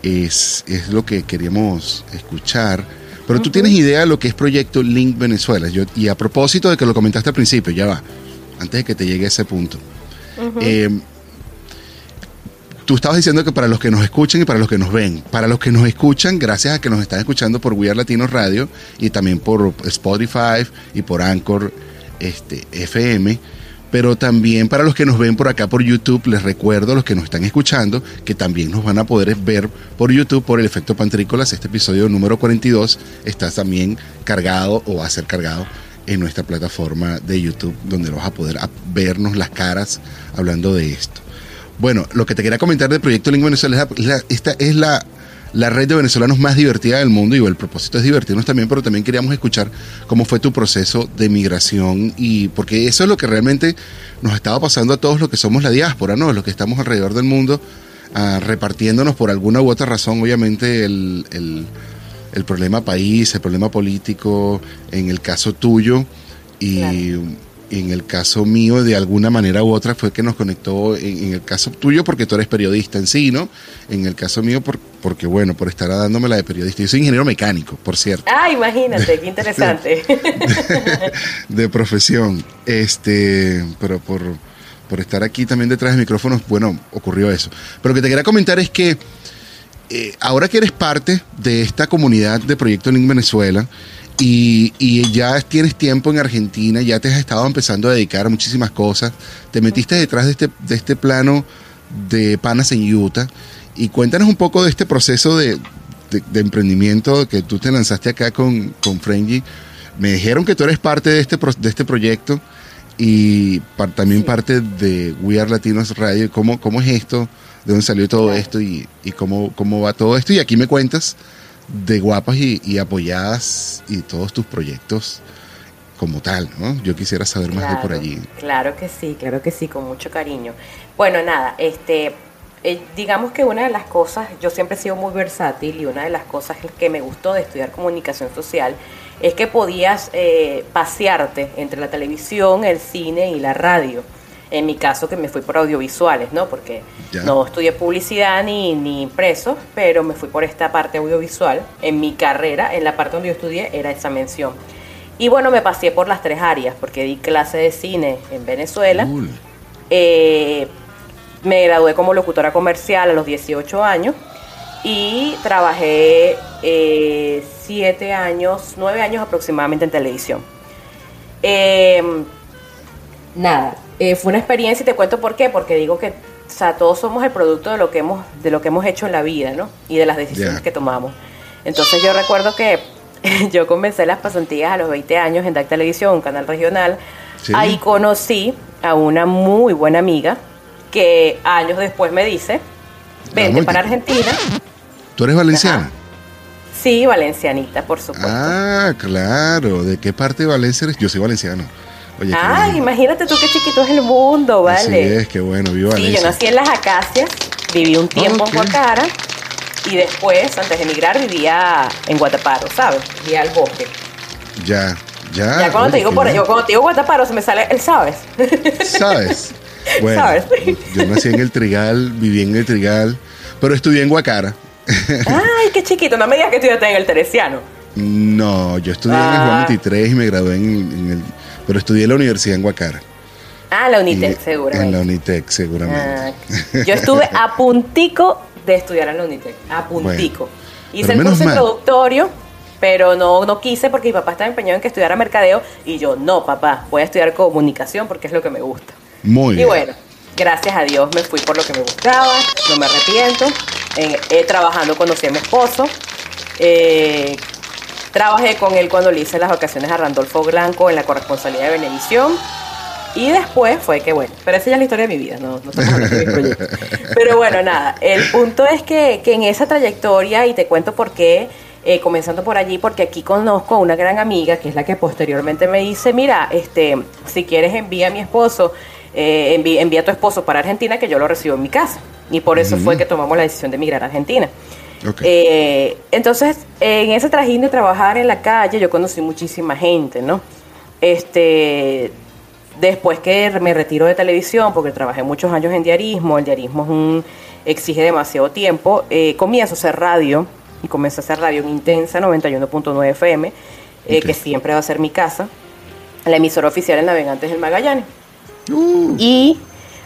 es, es lo que queríamos escuchar. Pero tú tienes idea de lo que es Proyecto Link Venezuela. Yo, y a propósito de que lo comentaste al principio, ya va, antes de que te llegue a ese punto tú estabas diciendo que para los que nos escuchan y para los que nos ven, para los que nos escuchan, gracias a que nos están escuchando por We Are Latino Radio y también por Spotify y por Anchor este, FM, pero también para los que nos ven por acá por YouTube, les recuerdo a los que nos están escuchando que también nos van a poder ver por YouTube por el efecto Pantrícolas. Este episodio número 42 está también cargado o va a ser cargado en nuestra plataforma de YouTube, donde vas a poder vernos las caras hablando de esto. Bueno, lo que te quería comentar del proyecto Link Venezuela es la, esta es la, red de venezolanos más divertida del mundo y el propósito es divertirnos también, pero también queríamos escuchar cómo fue tu proceso de migración y porque eso es lo que realmente nos estaba pasando a todos los que somos la diáspora, ¿no? Los que estamos alrededor del mundo ah, repartiéndonos por alguna u otra razón, obviamente el, el, problema país, el problema político, en el caso tuyo y en el caso mío, de alguna manera u otra, fue que nos conectó, en, el caso tuyo, porque tú eres periodista en sí, ¿no? En el caso mío, porque, bueno, por estar dándome la de periodista. Yo soy ingeniero mecánico, por cierto. Ah, imagínate, qué interesante. De, profesión. Este, pero por, por estar aquí también detrás de micrófonos, bueno, ocurrió eso. Pero lo que te quería comentar es que eh, ahora que eres parte de esta comunidad de Proyecto Link Venezuela, y, ya tienes tiempo en Argentina, ya te has estado empezando a dedicar a muchísimas cosas, te metiste detrás de este, de este plano de Panas en Utah y cuéntanos un poco de este proceso de, emprendimiento que tú te lanzaste acá con, con Frenji. Me dijeron que tú eres parte de este, de este proyecto y también parte de We Are Latinos Radio. ¿Cómo, ¿Cómo es esto? ¿De dónde salió todo esto y, y cómo, cómo va todo esto? Y aquí me cuentas de guapas y, apoyadas y todos tus proyectos como tal, ¿no? Yo quisiera saber más de por allí. Claro que sí, claro que sí, con mucho cariño. Bueno, nada, este, eh, digamos que una de las cosas, yo siempre he sido muy versátil y una de las cosas que me gustó de estudiar comunicación social es que podías eh, pasearte entre la televisión, el cine y la radio en mi caso que me fui por audiovisuales, ¿no? Porque no estudié publicidad ni, ni impresos, pero me fui por esta parte audiovisual. En mi carrera, en la parte donde yo estudié, era esa mención. Y bueno, me pasé por las tres áreas, porque di clase de cine en Venezuela. Eh, me gradué como locutora comercial a los 18 años y trabajé eh, siete años, nueve años aproximadamente en televisión. Eh, nada, eh, fue una experiencia y te cuento por qué, porque digo que o sea, todos somos el producto de lo que hemos, de lo que hemos hecho en la vida, ¿no? Y de las decisiones que tomamos. Entonces yo recuerdo que yo comencé las pasantías a los 20 años en DAC Televisión, un canal regional. Ahí conocí a una muy buena amiga que años después me dice, vente para Argentina. ¿Tú eres valenciana? Sí, valencianita, por supuesto. Ah, claro. ¿De qué parte de Valencia eres? Yo soy valenciano. Ay, imagínate tú qué chiquito es el mundo, ¿vale? Sí, es, qué bueno, viva Sí, yo nací en Las Acacias, viví un tiempo en Guacara y después, antes de emigrar, vivía en Guataparo, ¿sabes? Vivía al bosque. Ya, ya. Ya cuando te digo por ahí, cuando te digo Guataparo se me sale el sabes. ¿Sabes? Bueno, ¿Sabes? yo nací en el Trigal, viví en el Trigal, pero estudié en Guacara. Ay, qué chiquito, no me digas que estudiaste en el Teresiano. No, yo estudié en el Juan 23 ah. y me gradué en, en el pero estudié en la universidad en Guacara. Ah, la Unitec, seguramente. En la Unitec, seguramente. Ah, yo estuve a puntico de estudiar en la Unitec, a puntico. Hice el curso introductorio, pero no, no quise porque mi papá estaba empeñado en que estudiara mercadeo y yo, no, papá, voy a estudiar comunicación porque es lo que me gusta. Muy bien. Y bueno, gracias a Dios me fui por lo que me gustaba, no me arrepiento. Eh, trabajando conocí a mi esposo. Eh, Trabajé con él cuando le hice las vacaciones a Randolfo Blanco en la corresponsalía de Benevisión. Y después fue que, bueno, pero esa ya es la historia de mi vida, no, no de. Pero bueno, nada, el punto es que, que en esa trayectoria, y te cuento por qué, eh, comenzando por allí, porque aquí conozco a una gran amiga, que es la que posteriormente me dice, mira, este, si quieres envía a mi esposo, eh, envía, a tu esposo para Argentina, que yo lo recibo en mi casa. Y por eso fue que tomamos la decisión de emigrar a Argentina. Eh, entonces, en ese trajín de trabajar en la calle, yo conocí muchísima gente, ¿no? Este, después que me retiro de televisión, porque trabajé muchos años en diarismo, el diarismo es un, exige demasiado tiempo, eh, comienzo a hacer radio, y comencé a hacer radio en Intensa 91.9 FM, eh, que siempre va a ser mi casa, la emisora oficial en Navegantes del Magallanes. Uh. Y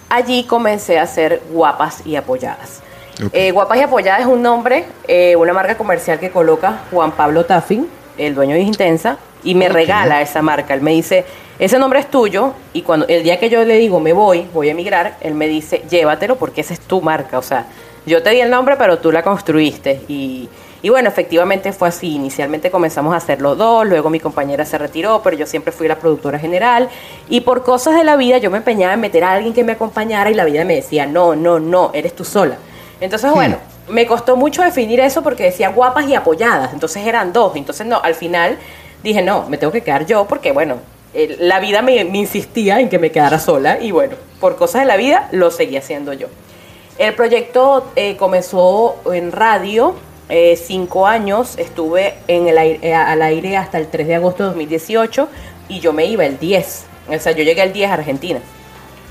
allí comencé a hacer guapas y apoyadas. Eh, guapas y apoyadas es un nombre, eh, una marca comercial que coloca Juan Pablo Taffin, el dueño de Intensa, y me regala esa marca. Él me dice, ese nombre es tuyo, y cuando el día que yo le digo me voy, voy a emigrar, él me dice, llévatelo porque esa es tu marca. O sea, yo te di el nombre, pero tú la construiste. Y, y bueno, efectivamente fue así. Inicialmente comenzamos a hacer los dos, luego mi compañera se retiró, pero yo siempre fui la productora general. Y por cosas de la vida yo me empeñaba en meter a alguien que me acompañara y la vida me decía, no, no, no, eres tú sola. Entonces, bueno, me costó mucho definir eso porque decía guapas y apoyadas. Entonces eran dos. Entonces, no, al final dije, no, me tengo que quedar yo porque, bueno, la vida me, insistía en que me quedara sola y bueno, por cosas de la vida lo seguí haciendo yo. El proyecto eh, comenzó en radio eh, cinco años, estuve en el eh, al aire hasta el 3 de agosto de 2018 y yo me iba el 10, o sea, yo llegué el 10 a Argentina.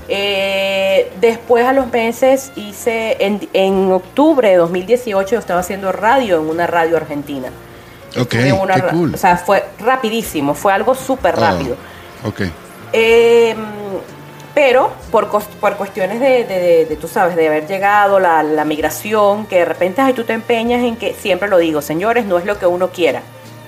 Eh, después a los meses hice, en, octubre de 2018 yo estaba haciendo radio en una radio argentina. Ok, O sea, fue rapidísimo, fue algo súper ah, rápido. ok. Eh, pero por, por cuestiones de, de, tú sabes, de haber llegado la, la migración, que de repente ay, tú te empeñas en que, siempre lo digo, señores, no es lo que uno quiera,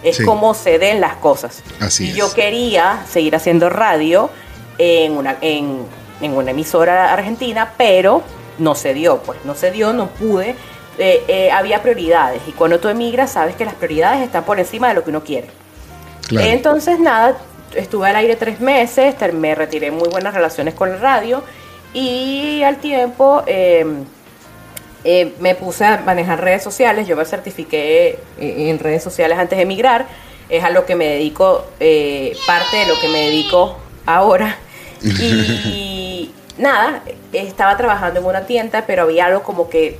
es como se den las cosas. Así y yo quería seguir haciendo radio en una, en, en una emisora argentina, pero no se dio, pues no se dio, no pude. Eh, eh, había prioridades y cuando tú emigras sabes que las prioridades están por encima de lo que uno quiere. Entonces, nada, estuve al aire tres meses, me retiré muy buenas relaciones con el radio y al tiempo em, eh, me puse a manejar redes sociales, yo me certifiqué en redes sociales antes de emigrar, es a lo que me dedico, parte de lo que me dedico ahora. Y nada, estaba trabajando en una tienda, pero había algo como que,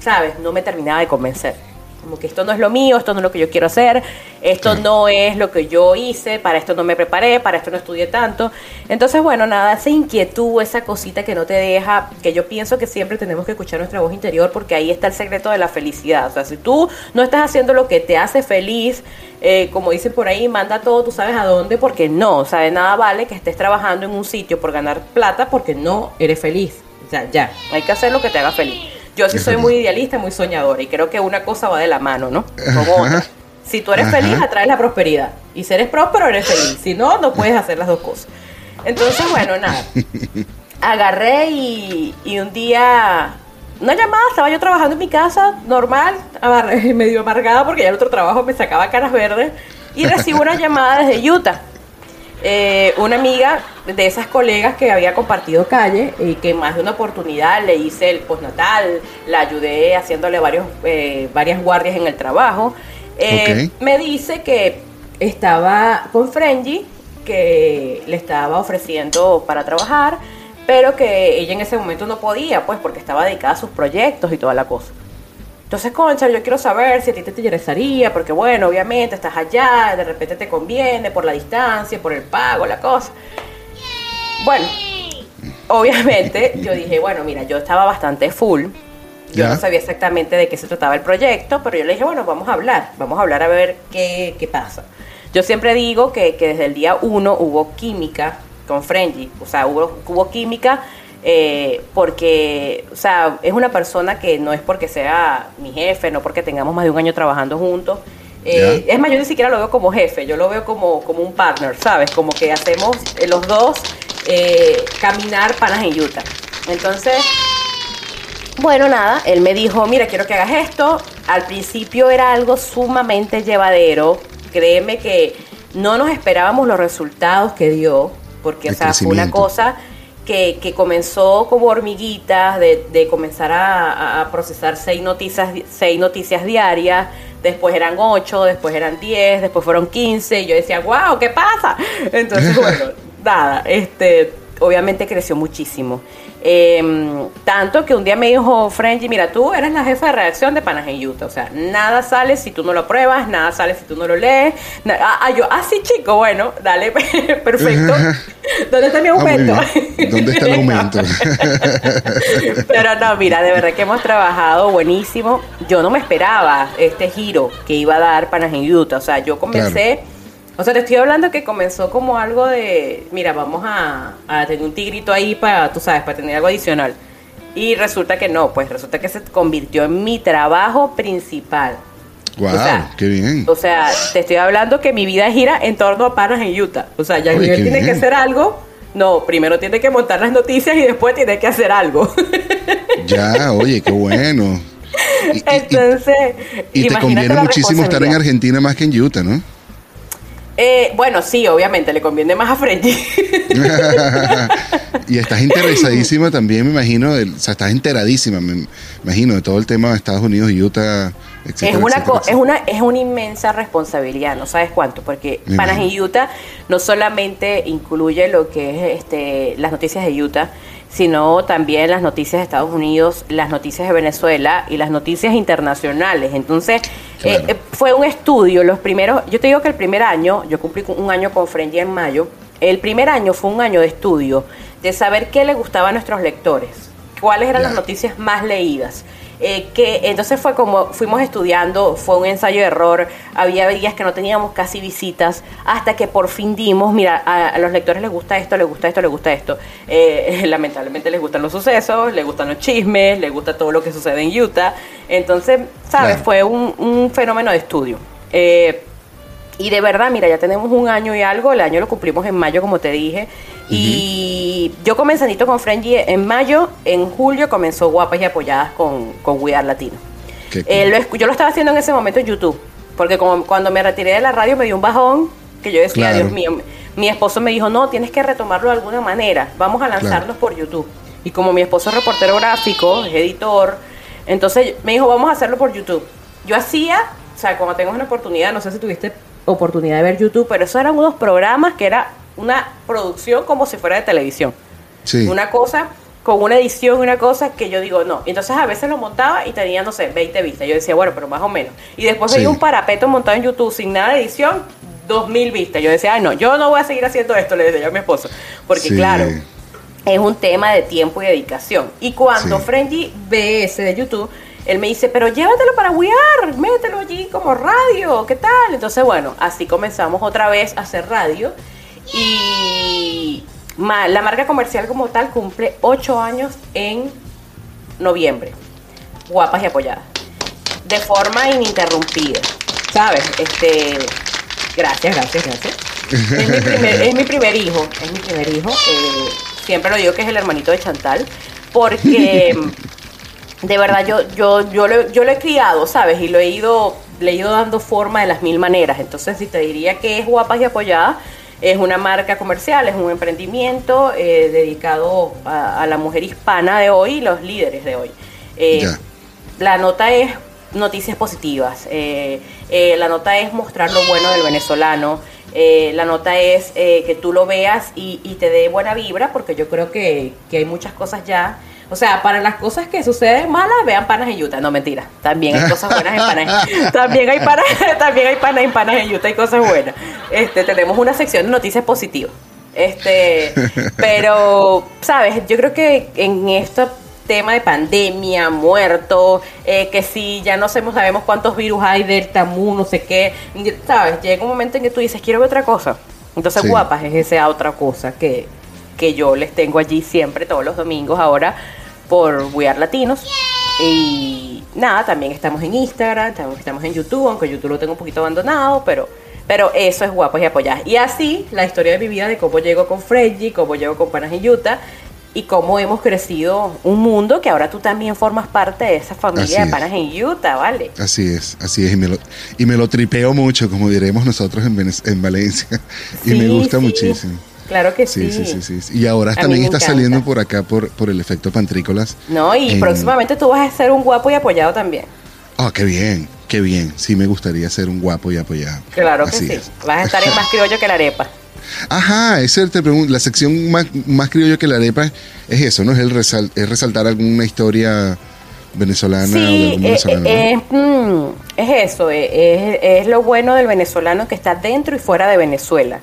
¿sabes? No me terminaba de convencer como que esto no es lo mío, esto no es lo que yo quiero hacer, esto no es lo que yo hice, para esto no me preparé, para esto no estudié tanto. Entonces, bueno, nada, esa inquietud, esa cosita que no te deja, que yo pienso que siempre tenemos que escuchar nuestra voz interior porque ahí está el secreto de la felicidad. O sea, si tú no estás haciendo lo que te hace feliz, eh, como dicen por ahí, manda todo, tú sabes a dónde, porque no, o sea, de nada vale que estés trabajando en un sitio por ganar plata porque no eres feliz. O sea, ya, hay que hacer lo que te haga feliz. Yo sí soy muy idealista, muy soñadora y creo que una cosa va de la mano, ¿no? Como otra. Si tú eres feliz, atraes la prosperidad. Y si eres próspero, eres feliz. Si no, no puedes hacer las dos cosas. Entonces, bueno, nada. Agarré y, un día una llamada, estaba yo trabajando en mi casa, normal, medio amargada porque ya el otro trabajo me sacaba caras verdes, y recibo una llamada desde Utah. Eh, una amiga de esas colegas que había compartido calle y que más de una oportunidad le hice el postnatal, la ayudé haciéndole varios, eh, varias guardias en el trabajo, eh, me dice que estaba con Frenji, que le estaba ofreciendo para trabajar, pero que ella en ese momento no podía, pues porque estaba dedicada a sus proyectos y toda la cosa. Entonces, Concha, yo quiero saber si a ti te interesaría, porque bueno, obviamente estás allá, de repente te conviene por la distancia, por el pago, la cosa. Bueno, obviamente yo dije, bueno, mira, yo estaba bastante full. Yo no sabía exactamente de qué se trataba el proyecto, pero yo le dije, bueno, vamos a hablar, vamos a hablar a ver qué, qué pasa. Yo siempre digo que, que desde el día uno hubo química con Frenji, o sea, hubo, hubo química eh, porque, o sea, es una persona que no es porque sea mi jefe, no porque tengamos más de un año trabajando juntos. Eh, es más, yo ni siquiera lo veo como jefe, yo lo veo como, como un partner, ¿sabes? Como que hacemos eh, los dos caminar panas en Utah. Entonces, bueno, nada, él me dijo, mira, quiero que hagas esto. Al principio era algo sumamente llevadero. Créeme que no nos esperábamos los resultados que dio porque o sea, fue una cosa que, que, comenzó como hormiguitas, de, de comenzar a, a, procesar seis noticias, seis noticias diarias, después eran ocho, después eran diez, después fueron quince, y yo decía, wow, ¿qué pasa? Entonces, bueno, nada, este, obviamente creció muchísimo. Eh, tanto que un día me dijo Frenji, mira, tú eres la jefa de redacción de Panas en Utah. O sea, nada sale si tú no lo pruebas, nada sale si tú no lo lees. Ah, ah, yo, ah, sí, chico, bueno, dale, perfecto. ¿Dónde está mi ah, aumento? ¿Dónde está el aumento? Pero no, mira, de verdad que hemos trabajado buenísimo. Yo no me esperaba este giro que iba a dar Panas en Utah. O sea, yo comencé... O sea, te estoy hablando que comenzó como algo de, mira, vamos a, tener un tigrito ahí para, tú sabes, para tener algo adicional. Y resulta que no, pues resulta que se convirtió en mi trabajo principal. Wow, qué bien. O sea, te estoy hablando que mi vida gira en torno a panas en Utah. O sea, ya Oye, tiene que hacer algo. No, primero tiene que montar las noticias y después tiene que hacer algo. Ya, oye, qué bueno. Entonces, y te conviene muchísimo estar en Argentina más que en Utah, ¿no? Eh, bueno, sí, obviamente, le conviene más a Frenji. y estás interesadísima también, me imagino, o sea, estás enteradísima, me imagino, de todo el tema de Estados Unidos y Utah, etcétera, es una, es una Es una inmensa responsabilidad, no sabes cuánto, porque Panas y Utah no solamente incluye lo que es este, las noticias de Utah, sino también las noticias de Estados Unidos, las noticias de Venezuela y las noticias internacionales. Entonces, eh, eh, fue un estudio, los primeros, yo te digo que el primer año, yo cumplí un año con Frenji en mayo, el primer año fue un año de estudio, de saber qué le gustaba a nuestros lectores, cuáles eran las noticias más leídas. Eh, que entonces fue como fuimos estudiando, fue un ensayo de error, había días que no teníamos casi visitas, hasta que por fin dimos, mira, a, los lectores les gusta esto, les gusta esto, les gusta esto. Eh, lamentablemente les gustan los sucesos, les gustan los chismes, les gusta todo lo que sucede en Utah. Entonces, ¿sabes? Fue un, fenómeno de estudio. Eh, y de verdad, mira, ya tenemos un año y algo, el año lo cumplimos en mayo, como te dije. Y yo comenzandito con Frenji en mayo, en julio comenzó Guapas y Apoyadas con, con We Latino. Eh, yo lo estaba haciendo en ese momento en YouTube, porque como cuando me retiré de la radio me dio un bajón, que yo decía, Dios mío, mi esposo me dijo, no, tienes que retomarlo de alguna manera, vamos a lanzarlos por YouTube. Y como mi esposo es reportero gráfico, es editor, entonces me dijo, vamos a hacerlo por YouTube. Yo hacía, o sea, cuando tengo una oportunidad, no sé si tuviste oportunidad de ver YouTube, pero eso eran unos programas que era una producción como si fuera de televisión. Sí. Una cosa con una edición, una cosa que yo digo, no. Entonces a veces lo montaba y tenía, no sé, 20 vistas. Yo decía, bueno, pero más o menos. Y después veía un parapeto montado en YouTube sin nada de edición, 2000 vistas. Yo decía, ay, no, yo no voy a seguir haciendo esto, le decía a mi esposo. Porque claro, es un tema de tiempo y dedicación. Y cuando Frenji ve ese de YouTube, él me dice, pero llévatelo para WeAr, mételo allí como radio, ¿qué tal? Entonces, bueno, así comenzamos otra vez a hacer radio. Y la marca comercial como tal cumple ocho años en noviembre. Guapas y apoyadas. De forma ininterrumpida. ¿Sabes? Este. Gracias, gracias, gracias. Es mi primer, es mi primer hijo. Es mi primer hijo. Eh, siempre lo digo que es el hermanito de Chantal. Porque de verdad yo, yo, yo, lo, yo lo he criado, ¿sabes? Y lo he ido, le he ido dando forma de las mil maneras. Entonces, si te diría que es guapas y apoyadas, es una marca comercial, es un emprendimiento eh, dedicado a, la mujer hispana de hoy y los líderes de hoy. Eh, la nota es noticias positivas, eh, la nota es mostrar lo bueno del venezolano, la nota es que tú lo veas y, y, te dé buena vibra, porque yo creo que, que hay muchas cosas ya o sea, para las cosas que suceden malas, vean panas en Utah. No, mentira. También hay cosas buenas en panas. también hay panas, también hay panas en panas en Utah y cosas buenas. Este, tenemos una sección de noticias positivas. Este, pero, ¿sabes? Yo creo que en este tema de pandemia, muerto, eh, que si ya no sabemos, sabemos cuántos virus hay, Delta, Mu, no sé qué, ¿sabes? Llega un momento en que tú dices, quiero ver otra cosa. Entonces, guapas es esa otra cosa que, que yo les tengo allí siempre, todos los domingos ahora, por We Latinos. Y nada, también estamos en Instagram, estamos en YouTube, aunque YouTube lo tengo un poquito abandonado, pero, pero eso es guapo y apoyar. Y así, la historia de mi vida de cómo llego con Freddy, cómo llego con Panas y Utah, y cómo hemos crecido un mundo que ahora tú también formas parte de esa familia de panas en Utah, ¿vale? Así es, así es. Y me lo, y me lo tripeo mucho, como diremos nosotros en, en Valencia. y me gusta muchísimo. Claro que sí. Sí, sí, sí. sí. Y ahora también está saliendo por acá por, por el efecto pantrícolas. No, y próximamente tú vas a ser un guapo y apoyado también. Ah, qué bien, qué bien. Sí me gustaría ser un guapo y apoyado. Claro que sí. Vas a estar en más criollo que la arepa. Ajá, ese te pregunto, la sección más, más criollo que la arepa es eso, ¿no? Es el es resaltar alguna historia venezolana sí, o de venezolano. Eh, eh, mm, es, eso, eh, es, lo bueno del venezolano que está dentro y fuera de Venezuela.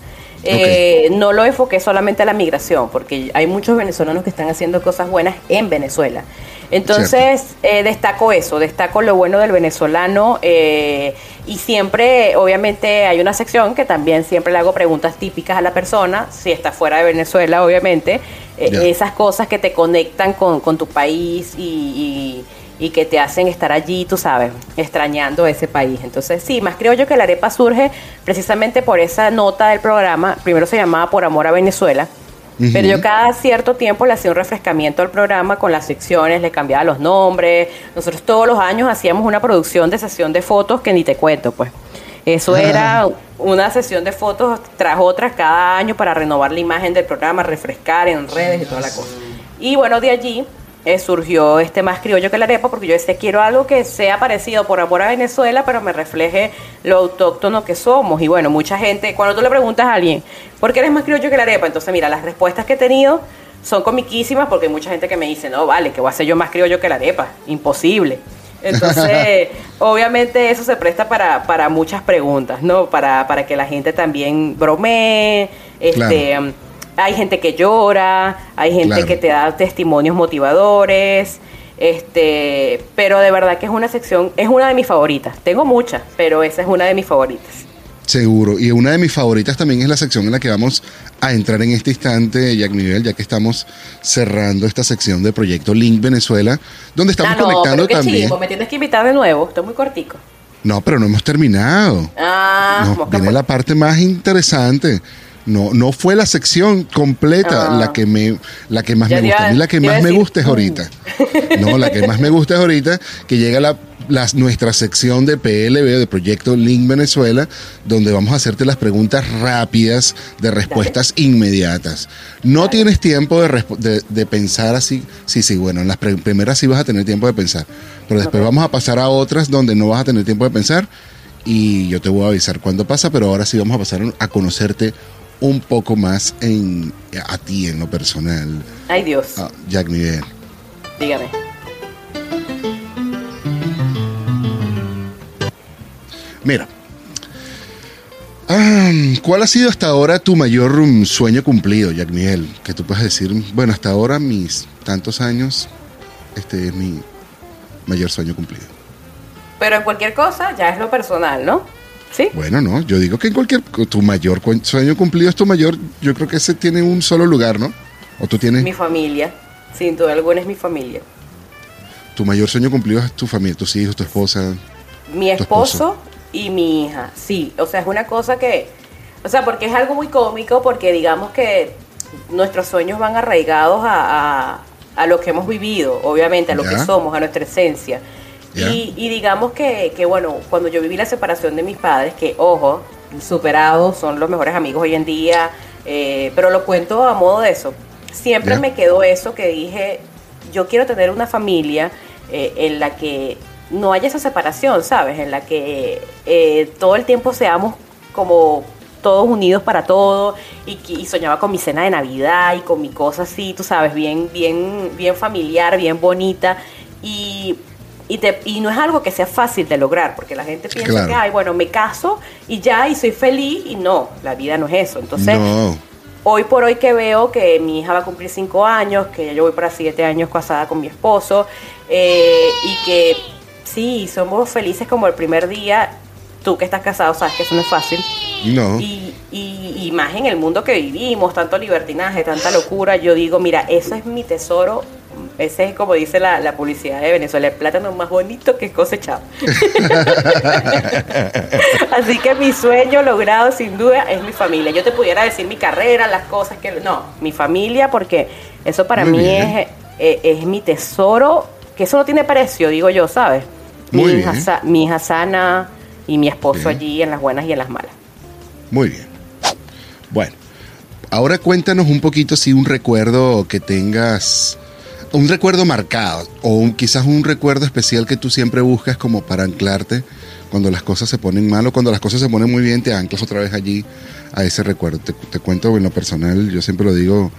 No lo enfoqué solamente a la migración, porque hay muchos venezolanos que están haciendo cosas buenas en Venezuela. Entonces, eh, destaco eso, destaco lo bueno del venezolano eh, y siempre, obviamente, hay una sección que también siempre le hago preguntas típicas a la persona, si está fuera de Venezuela, obviamente, eh, esas cosas que te conectan con, tu país y, que te hacen estar allí, tú sabes, extrañando ese país. Entonces, sí, más creo yo que la arepa surge precisamente por esa nota del programa, primero se llamaba Por Amor a Venezuela pero yo cada cierto tiempo le hacía un refrescamiento al programa con las secciones, le cambiaba los nombres. Nosotros todos los años hacíamos una producción de sesión de fotos que ni te cuento, pues. Eso era una sesión de fotos tras otras cada año para renovar la imagen del programa, refrescar en redes y toda la cosa. Y bueno, de allí eh, surgió este más criollo que la arepa, porque yo decía, quiero algo que sea parecido por amor a Venezuela, pero me refleje lo autóctono que somos. Y bueno, mucha gente, cuando tú le preguntas a alguien, ¿por qué eres más criollo que la arepa? Entonces, mira, las respuestas que he tenido son comiquísimas, porque hay mucha gente que me dice, no, vale, que voy a ser yo más criollo que la arepa. Imposible. Entonces, obviamente eso se presta para, para muchas preguntas, ¿no? Para, para que la gente también bromee, este hay gente que llora, hay gente que te da testimonios motivadores, este, pero de verdad que es una sección, es una de mis favoritas. Tengo muchas, pero esa es una de mis favoritas. Seguro, y una de mis favoritas también es la sección en la que vamos a entrar en este instante, Jack Miguel, ya que estamos cerrando esta sección de Proyecto Link Venezuela, donde estamos ah, conectando también. me tienes que invitar de nuevo, estoy muy cortico. No, pero no hemos terminado. Ah, viene la parte más interesante. No, no fue la sección completa la que me, la que más me gusta. A mí la que más me gusta es ahorita. No, la que más me gusta es ahorita, que llega la, nuestra sección de PLB, de Proyecto Link Venezuela, donde vamos a hacerte las preguntas rápidas de respuestas inmediatas. No tienes tiempo de, de, pensar así. Sí, sí, bueno, en las primeras sí vas a tener tiempo de pensar, pero después vamos a pasar a otras donde no vas a tener tiempo de pensar y yo te voy a avisar cuándo pasa, pero ahora sí vamos a pasar a conocerte un poco más en, a ti en lo personal. Ay Dios. Ah, Jack Miguel. Dígame. Mira, ¿cuál ha sido hasta ahora tu mayor sueño cumplido, Jack Miguel? Que tú puedes decir, bueno, hasta ahora mis tantos años, este es mi mayor sueño cumplido. Pero en cualquier cosa ya es lo personal, ¿no? Bueno, no, yo digo que en cualquier, tu mayor sueño cumplido es tu mayor, yo creo que ese tiene un solo lugar, ¿no? ¿O tú tienes? Mi familia, sin duda alguna es mi familia. Tu mayor sueño cumplido es tu familia, tus hijos, tu esposa. Mi esposo y mi hija, sí, o sea, es una cosa que, o sea, porque es algo muy cómico, porque digamos que nuestros sueños van arraigados a, a, lo que hemos vivido, obviamente, a lo que somos, a nuestra esencia. Y, digamos que, que, bueno, cuando yo viví la separación de mis padres, que ojo, superados, son los mejores amigos hoy en día, eh, pero lo cuento a modo de eso. Siempre me quedó eso que dije, yo quiero tener una familia eh, en la que no haya esa separación, ¿sabes? En la que eh, todo el tiempo seamos como todos unidos para todo y, y, soñaba con mi cena de Navidad y con mi cosa así, tú sabes, bien, bien, bien familiar, bien bonita y y, te, y no es algo que sea fácil de lograr, porque la gente piensa que, ay, bueno, me caso y ya, y soy feliz, y no, la vida no es eso. Entonces, hoy por hoy que veo que mi hija va a cumplir cinco años, que yo voy para siete años casada con mi esposo, eh, y que sí, somos felices como el primer día, tú que estás casado sabes que eso no es fácil. No. Y, y, y, más en el mundo que vivimos, tanto libertinaje, tanta locura, yo digo, mira, eso es mi tesoro ese es como dice la, publicidad de Venezuela, el plátano más bonito que cosechado. Así que mi sueño logrado sin duda es mi familia. Yo te pudiera decir mi carrera, las cosas que... No, mi familia porque eso para mí es, eh, es, mi tesoro, que eso no tiene precio, digo yo, ¿sabes? mi, hija, mi hija sana y mi esposo allí en las buenas y en las malas. Muy bien. Bueno, Ahora cuéntanos un poquito si un recuerdo que tengas, un recuerdo marcado o quizás un recuerdo especial que tú siempre buscas como para anclarte cuando las cosas se ponen mal o cuando las cosas se ponen muy bien, te anclas otra vez allí a ese recuerdo. Te, cuento en lo personal, yo siempre lo digo,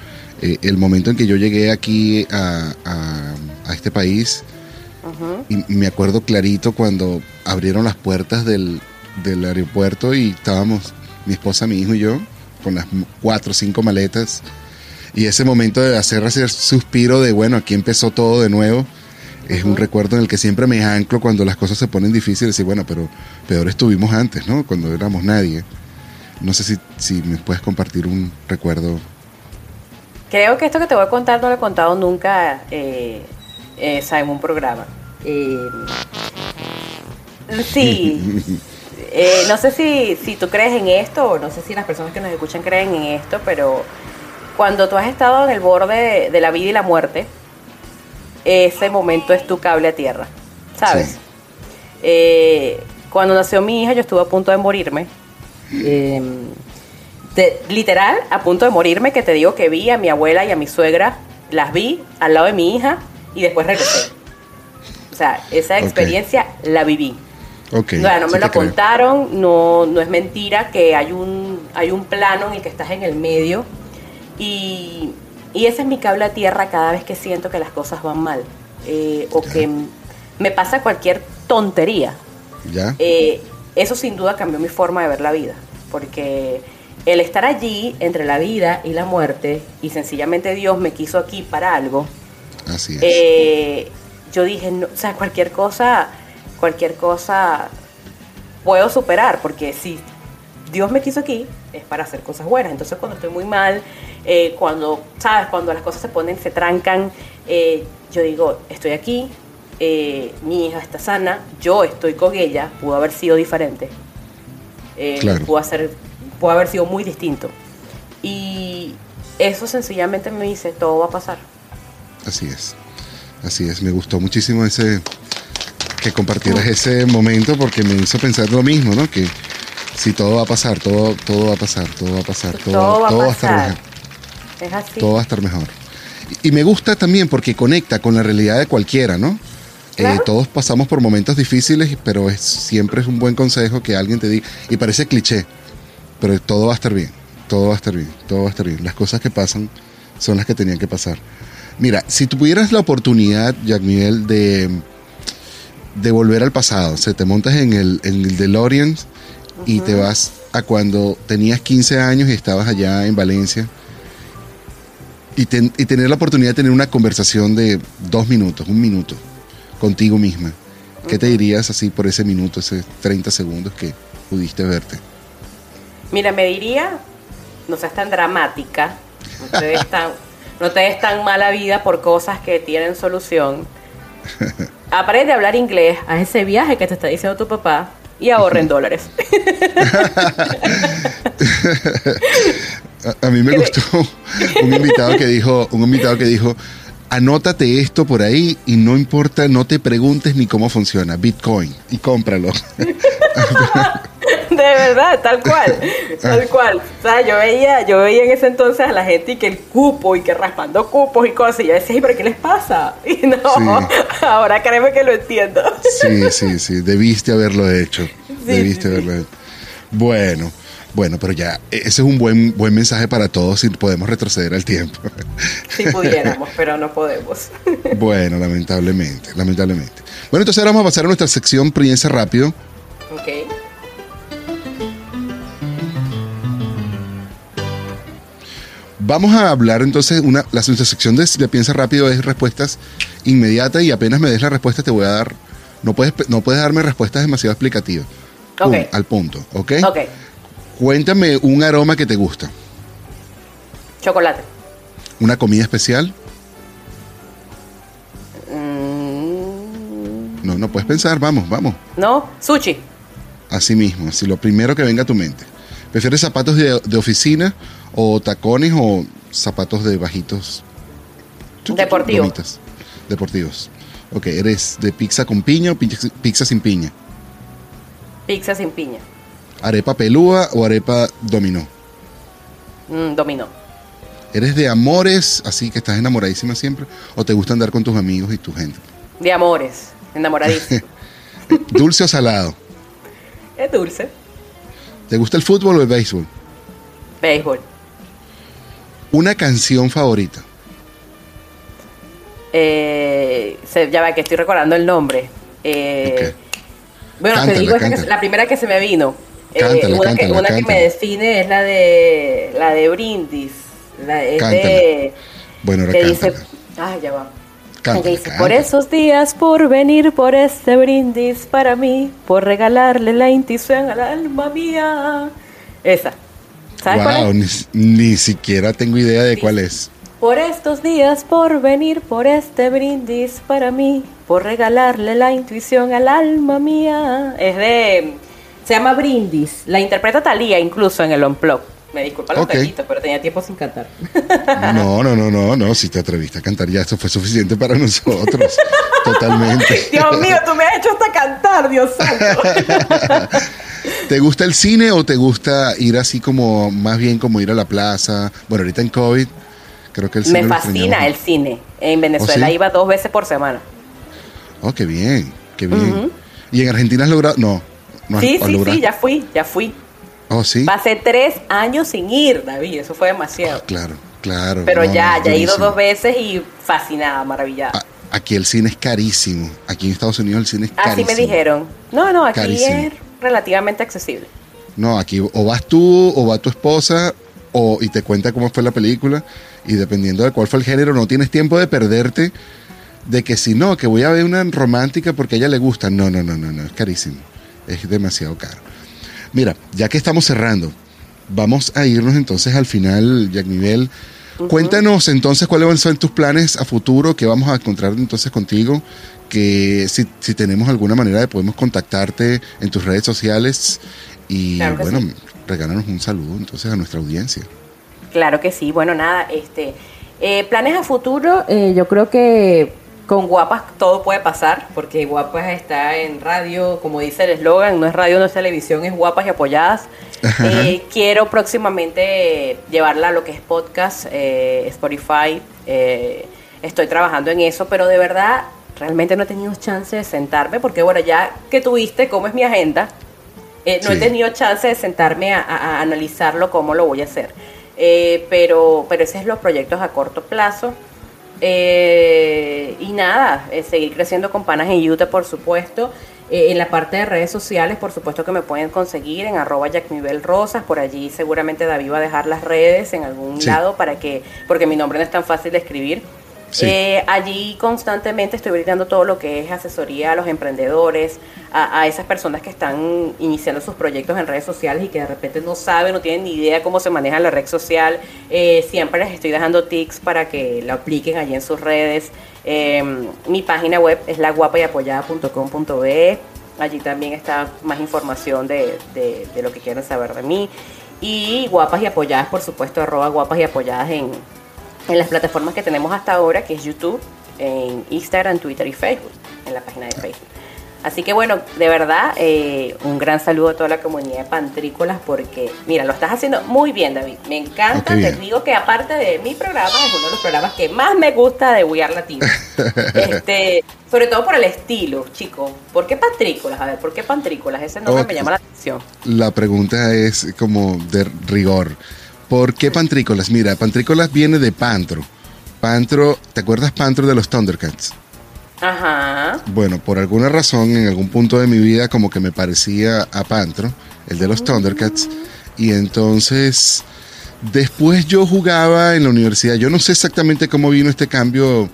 eh, el momento en que yo llegué aquí a, este país, y me acuerdo clarito cuando abrieron las puertas del, del aeropuerto y estábamos, mi esposa, mi hijo y yo, con las cuatro o cinco maletas. Y ese momento de hacer ese suspiro de, bueno, aquí empezó todo de nuevo, es un recuerdo en el que siempre me anclo cuando las cosas se ponen difíciles. Y bueno, pero peor estuvimos antes, ¿no? Cuando éramos nadie. No sé si, si me puedes compartir un recuerdo. Creo que esto que te voy a contar no lo he contado nunca eh, eh en un programa. Eh, sí. Eh, no sé si, si tú crees en esto o no sé si las personas que nos escuchan creen en esto, pero cuando tú has estado en el borde de, la vida y la muerte, ese momento es tu cable a tierra, ¿sabes? Eh, cuando nació mi hija yo estuve a punto de morirme. Em, literal, a punto de morirme, que te digo que vi a mi abuela y a mi suegra, las vi al lado de mi hija y después regresé. O sea, esa experiencia la viví. Okay, no me lo contaron, no, no es mentira que hay un, hay un plano en el que estás en el medio y, y ese es mi cable a tierra cada vez que siento que las cosas van mal eh, o que me pasa cualquier tontería. ¿Ya? Eh, eso sin duda cambió mi forma de ver la vida, porque el estar allí entre la vida y la muerte y sencillamente Dios me quiso aquí para algo. Así es. Eh, yo dije, no, o sea, cualquier cosa cualquier cosa puedo superar, porque si Dios me quiso aquí, es para hacer cosas buenas. Entonces cuando estoy muy mal, eh, cuando, ¿sabes? Cuando las cosas se ponen, se trancan, eh, yo digo, estoy aquí, eh, mi hija está sana, yo estoy con ella, pudo haber sido diferente. pudo, hacer, pudo haber sido muy distinto. Y eso sencillamente me dice, todo va a pasar. Así es, así es, me gustó muchísimo ese, que compartieras ese momento porque me hizo pensar lo mismo, ¿no? Que si todo va a pasar, todo, todo va a pasar, todo va a pasar, todo, va, a estar mejor. Es así. Todo va a estar mejor. Y, me gusta también porque conecta con la realidad de cualquiera, ¿no? Eh, todos pasamos por momentos difíciles, pero es, siempre es un buen consejo que alguien te diga, y parece cliché, pero todo va a estar bien, todo va a estar bien, todo va a estar bien. Las cosas que pasan son las que tenían que pasar. Mira, si tuvieras la oportunidad, Jack Miguel, de de volver al pasado. se te montas en el, en el DeLorean y te vas a cuando tenías 15 años y estabas allá en Valencia. Y, tener la oportunidad de tener una conversación de dos minutos, un minuto, contigo misma. ¿Qué te dirías así por ese minuto, ese 30 segundos que pudiste verte? Mira, me diría, no seas tan dramática, no te des tan, no te des tan mala vida por cosas que tienen solución. aprende a hablar inglés, a ese viaje que te está diciendo tu papá y ahorren dólares. a, mí me gustó un invitado que dijo, un invitado que dijo, anótate esto por ahí y no importa, no te preguntes ni cómo funciona, Bitcoin y cómpralo. De verdad, tal cual, tal cual. O sea, yo veía, yo veía en ese entonces a la gente y que el cupo y que raspando cupos y cosas. Y yo decía, ¿pero qué les pasa? Y no, ahora créeme que lo entiendo. Sí, sí, sí, debiste haberlo hecho. debiste haberlo hecho. Bueno. Bueno, pero ya, e-, ese es un buen, buen mensaje para todos si podemos retroceder al tiempo. Si pudiéramos, pero no podemos. Bueno, lamentablemente, lamentablemente. Bueno, entonces ahora vamos a pasar a nuestra sección Piensa Rápido. Ok. Vamos a hablar entonces, una, la, sección de, Piensa Rápido es respuestas inmediatas y apenas me des la respuesta te voy a dar, no puedes, no puedes darme respuestas demasiado explicativas. al punto, ¿ok? Ok. Cuéntame un aroma que te gusta. Chocolate. ¿Una comida especial? Mm. No, no puedes pensar, vamos, vamos. No, sushi. Así mismo, así lo primero que venga a tu mente. ¿Prefieres zapatos de, de oficina o tacones o zapatos de bajitos. Deportivos. Deportivos. Ok, ¿eres de pizza con piña o pizza, sin piña? Pizza sin piña. ¿Arepa pelúa o arepa dominó? Mm, dominó. ¿Eres de amores, así que estás enamoradísima siempre? ¿O te gusta andar con tus amigos y tu gente? De amores, enamoradísima. ¿Dulce o salado? Es dulce. ¿Te gusta el fútbol o el béisbol? Béisbol. ¿Una canción favorita? Eh, ya va, que estoy recordando el nombre. Eh, bueno, te digo, es la primera que se me vino. Eh, una, que, una que, me define es la de la de Brindis. La, es de, bueno, que dice, ah, ya va. dice, por esos días, por venir por este brindis para mí, por regalarle la intuición al alma mía. Esa. ¿Sabes cuál es? Ni, ni, siquiera tengo idea de cuál es. Por estos días, por venir por este brindis para mí, por regalarle la intuición al alma mía. Es de. Se llama Brindis. La interpreta Talía incluso en el Unplug. Me disculpa los okay. pero tenía tiempo sin cantar. No, no, no, no, no. Si te atreviste a cantar ya, esto fue suficiente para nosotros. Totalmente. Dios mío, tú me has hecho hasta cantar, Dios santo. ¿Te gusta el cine o te gusta ir así como, más bien como ir a la plaza? Bueno, ahorita en COVID me fascina el cine. En Venezuela ¿Oh, iba dos veces por semana. Oh, qué bien, qué bien. ¿Y en Argentina has logrado? No. no sí, sí, sí, ya fui, ya fui. Oh, sí. Pasé tres años sin ir, David, eso fue demasiado. Ah, claro, claro. Pero ya, ya he ido dos veces y fascinada, maravillada. aquí el cine es carísimo. Aquí en Estados Unidos el cine es carísimo. Así me dijeron. No, no, aquí es relativamente accesible. No, aquí o vas tú o va tu esposa o, y te cuenta cómo fue la película y dependiendo de cuál fue el género, no tienes tiempo de perderte de que si no, que voy a ver una romántica porque a ella le gusta. No, no, no, no, no, es carísimo. Es demasiado caro. Mira, ya que estamos cerrando, vamos a irnos entonces al final, Jack Nivel. Cuéntanos entonces cuáles van a ser tus planes a futuro, que vamos a encontrar entonces contigo, que si, si tenemos alguna manera de podemos contactarte en tus redes sociales y bueno, regálanos un saludo entonces a nuestra audiencia. Claro que sí. Bueno, nada, este, eh, planes a futuro, eh, yo creo que con Guapas todo puede pasar, porque Guapas está en radio, como dice el eslogan, no es radio, no es televisión, es Guapas y apoyadas. Eh, quiero próximamente llevarla a lo que es podcast, Spotify. estoy trabajando en eso, pero de verdad realmente no he tenido chance de sentarme, porque bueno, ya que tuviste cómo es mi agenda, no he tenido chance de sentarme a analizarlo, cómo lo voy a hacer. Eh, pero, pero esos son los proyectos a corto plazo. Eh, y nada, eh, seguir creciendo con Panas en Utah, por supuesto. en la parte de redes sociales, por supuesto que me pueden conseguir en arroba Rosas. Por allí seguramente David va a dejar las redes en algún lado para que, porque mi nombre no es tan fácil de escribir. Eh, allí constantemente estoy brindando todo lo que es asesoría a los emprendedores, a, esas personas que están iniciando sus proyectos en redes sociales y que de repente no saben, no tienen ni idea cómo se maneja la red social. Eh, siempre les estoy dejando tips para que lo apliquen allí en sus redes. Em, mi página web es la laguapayapoyada.com.be. Allí también está más información de, de lo que quieran saber de mí. Y guapas y apoyadas, por supuesto, arroba guapas y apoyadas en, en las plataformas que tenemos hasta ahora, que es YouTube, en Instagram, Twitter y Facebook, en la página de Facebook. Así que bueno, de verdad, eh, un gran saludo a toda la comunidad de Pantrícolas porque, mira, lo estás haciendo muy bien, David. Me encanta, te digo que aparte de mi programa, es uno de los programas que más me gusta de We Are Latino. este, sobre todo por el estilo, chicos. ¿Por qué Pantrícolas? A ver, ¿por qué Pantrícolas? Ese nombre me llama la atención. La pregunta es como de rigor. ¿Por qué Pantrícolas? Mira, Pantrícolas viene de Pantro. Pantro, ¿te acuerdas Pantro de los Thundercats? Ajá. Bueno, por alguna razón, en algún punto de mi vida, como que me parecía a Pantro, el de los Thundercats. Y entonces, después yo jugaba en la universidad. Yo no sé exactamente cómo vino este cambio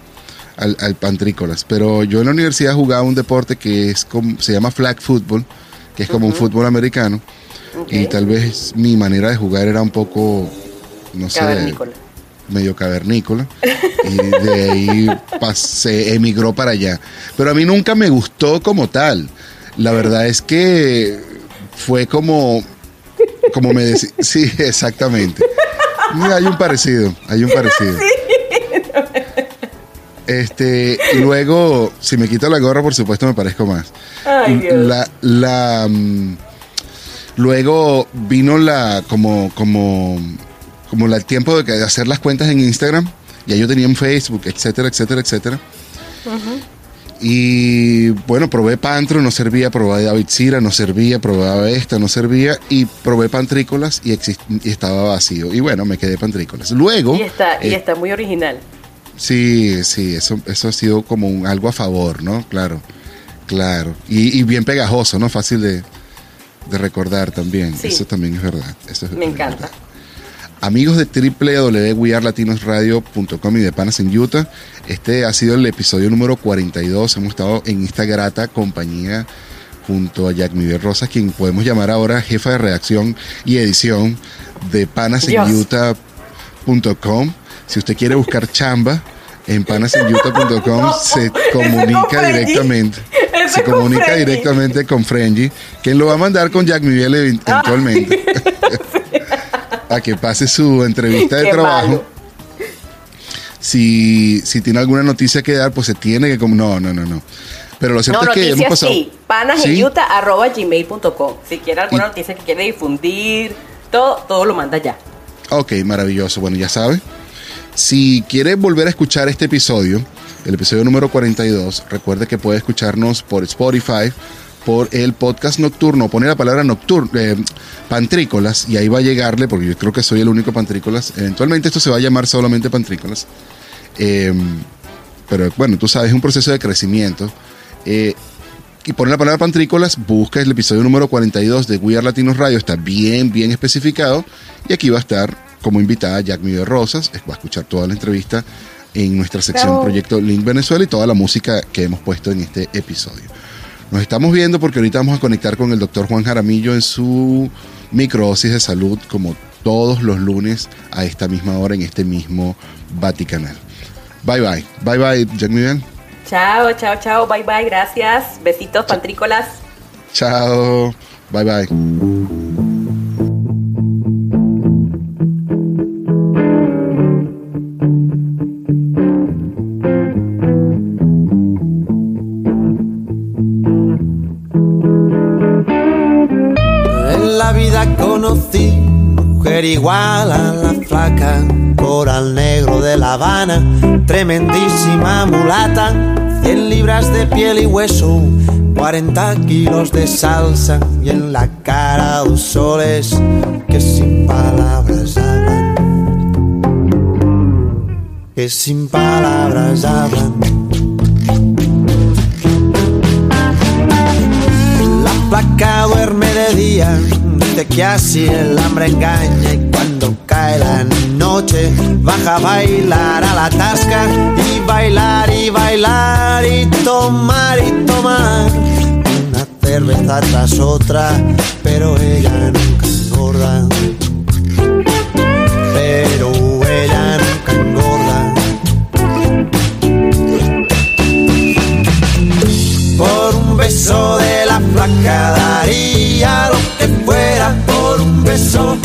al, Pantrícolas, pero yo en la universidad jugaba un deporte que es como, se llama flag football, que es como un fútbol americano. Y tal vez mi manera de jugar era un poco, no sé, medio cavernícola. y de ahí pasé, emigró para allá. Pero a mí nunca me gustó como tal. La verdad es que fue como, como me decía, sí, exactamente. hay un parecido, hay un parecido. Este, luego, si me quito la gorra, por supuesto, me parezco más. La, la, mm, Luego vino la como como como el tiempo de hacer las cuentas en Instagram, ya yo tenía en Facebook, etcétera, etcétera, etcétera. Y bueno, probé Pantro, no servía, probé David Cira, no servía, probaba esta, no servía, y probé Pantrícolas y, estaba vacío. Y bueno, me quedé Pantrícolas. Luego... Y está, y eh, está muy original. Sí, sí, eso, eso ha sido como un, algo a favor, ¿no? Claro, claro. Y, bien pegajoso, ¿no? Fácil de, recordar también. Eso también es verdad. Eso me encanta. Amigos de www.wearlatinosradio.com y de Panas en Utah, este ha sido el episodio número 42. Hemos estado en esta grata compañía junto a Jack Miguel Rosas, quien podemos llamar ahora jefa de redacción y edición de panasenyutah.com. Si usted quiere buscar chamba, en panasenyutah.com se comunica directamente. Se comunica directamente con Frenji, quien lo va a mandar con Jack Miguel eventualmente. a que pase su entrevista de trabajo. Si, si tiene alguna noticia que dar, pues se tiene que no, no, no, no. Pero lo cierto es que hemos pasado. Sí, panaseyuta.gmail.com. Si quiere alguna noticia que quiere difundir, todo, todo lo manda ya. Ok, maravilloso. Bueno, ya sabe. Si quiere volver a escuchar este episodio, el episodio número 42, recuerde que puede escucharnos por Spotify, por el podcast nocturno, pone la palabra nocturno, eh, pantrícolas, y ahí va a llegarle, porque yo creo que soy el único pantrícolas. Eventualmente esto se va a llamar solamente pantrícolas. Em, pero bueno, tú sabes, es un proceso de crecimiento. Eh, y pone la palabra pantrícolas, busca el episodio número 42 de We Are Latinos Radio, está bien, bien especificado. Y aquí va a estar como invitada Jack Miguel Rosas, va a escuchar toda la entrevista en nuestra sección Proyecto Link Venezuela y toda la música que hemos puesto en este episodio. Nos estamos viendo porque ahorita vamos a conectar con el doctor Juan Jaramillo en su microsis de salud como todos los lunes a esta misma hora en este mismo Vaticanal. Bye bye. Bye bye, Jack Miguel. Chao, chao, chao. Bye bye. Gracias. Besitos, pantrícolas. Chao. Bye bye. Igual a la flaca, coral negro de La Habana, tremendísima mulata, 100 libras de piel y hueso, 40 kilos de salsa y en la cara dos soles que sin palabras hablan, que sin palabras hablan. La placa duerme de día que así el hambre engaña cuando cae la noche baja a bailar a la tasca y bailar y bailar y tomar y tomar una cerveza tras otra, pero ella nunca engorda. Pero ella nunca engorda. Por un beso de la flaca daría lo que fuera por un beso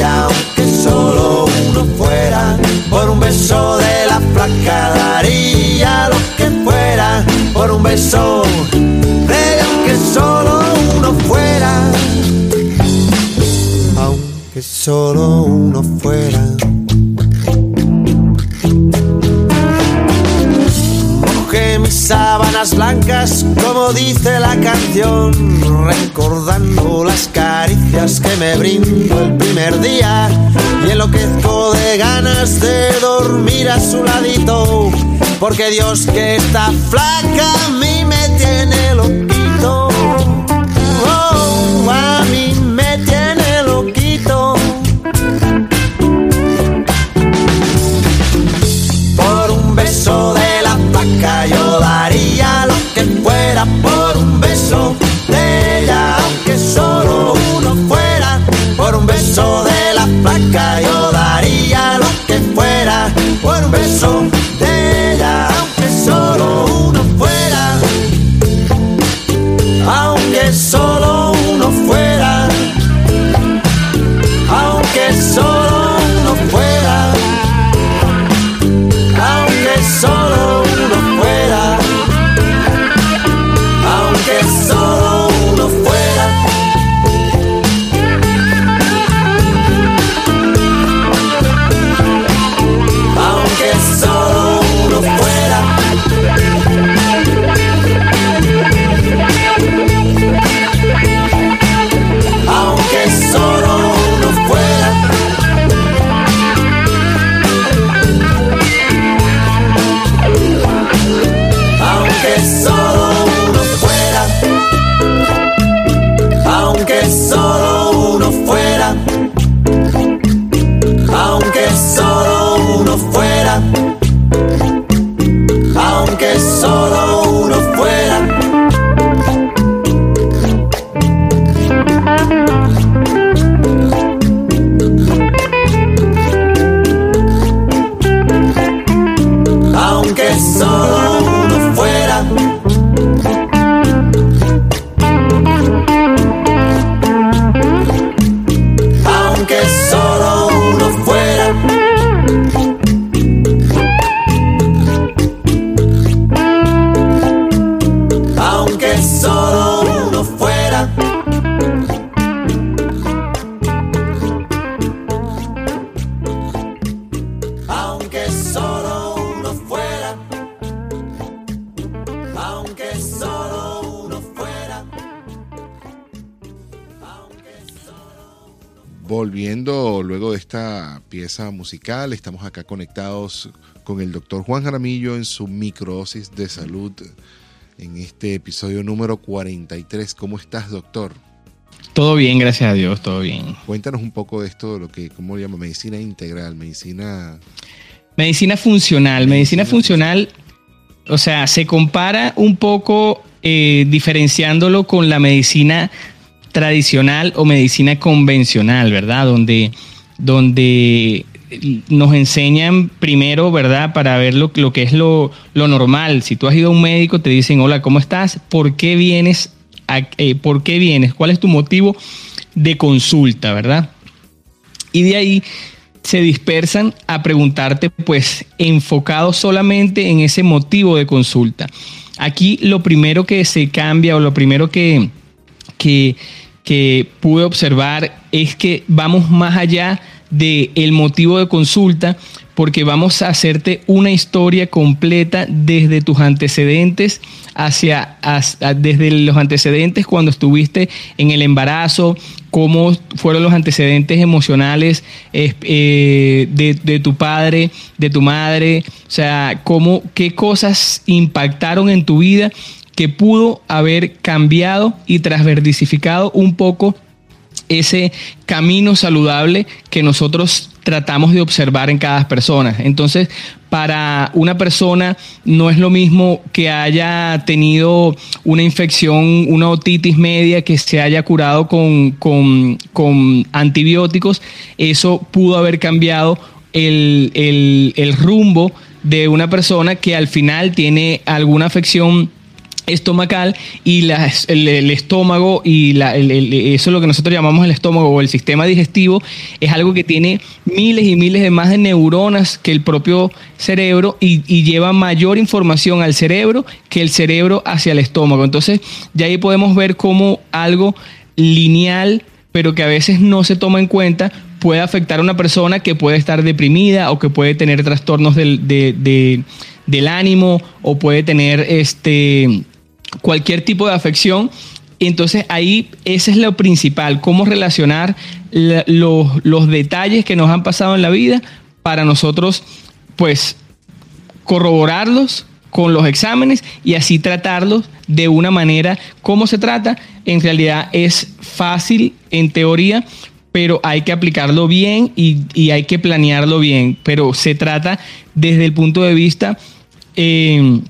de ella, aunque solo uno fuera. Por un beso de la flaca daría lo que fuera. Por un beso de aunque solo uno fuera. Aunque solo uno fuera. sábanas blancas, como dice la canción, recordando las que me brindo el primer día. Y enloquezco de ganas de dormir a su ladito, porque Dios que está flaca a mí me tiene musical, estamos acá conectados con el doctor Juan Jaramillo en su microsis de salud en este episodio número 43. ¿Cómo estás, doctor? Todo bien, gracias a Dios, todo bien. Cuéntanos un poco de esto, de lo que, ¿cómo llama? Medicina integral, medicina... Medicina funcional. Medicina, funcional, o sea, se compara un poco eh, diferenciándolo con la medicina tradicional o medicina convencional, ¿verdad? Donde, donde nos enseñan primero, ¿verdad? Para ver lo, lo que es lo, normal. Si tú has ido a un médico, te dicen, hola, ¿cómo estás? ¿Por qué vienes? Eh, ¿Por qué vienes? ¿Cuál es tu motivo de consulta, verdad? Y de ahí se dispersan a preguntarte, pues, enfocado solamente en ese motivo de consulta. Aquí lo primero que se cambia o lo primero que, que que pude observar es que vamos más allá del el motivo de consulta porque vamos a hacerte una historia completa desde tus antecedentes hacia, desde los antecedentes cuando estuviste en el embarazo, cómo fueron los antecedentes emocionales eh, de, de, tu padre, de tu madre, o sea, cómo, qué cosas impactaron en tu vida que pudo haber cambiado y transverdificado un poco ese camino saludable que nosotros tratamos de observar en cada persona. Entonces, para una persona no es lo mismo que haya tenido una infección, una otitis media, que se haya curado con, con, antibióticos. Eso pudo haber cambiado el, el, el rumbo de una persona que al final tiene alguna afección estomacal y el, estómago y eso es lo que nosotros llamamos el estómago o el sistema digestivo es algo que tiene miles y miles de más de neuronas que el propio cerebro y, y, lleva mayor información al cerebro que el cerebro hacia el estómago. Entonces ya ahí podemos ver cómo algo lineal pero que a veces no se toma en cuenta puede afectar a una persona que puede estar deprimida o que puede tener trastornos del, del ánimo o puede tener este cualquier tipo de afección. Entonces ahí ese es lo principal, cómo relacionar los, detalles que nos han pasado en la vida para nosotros pues corroborarlos con los exámenes y así tratarlos de una manera como se trata. En realidad es fácil en teoría, pero hay que aplicarlo bien y, hay que planearlo bien. Pero se trata desde el punto de vista eh,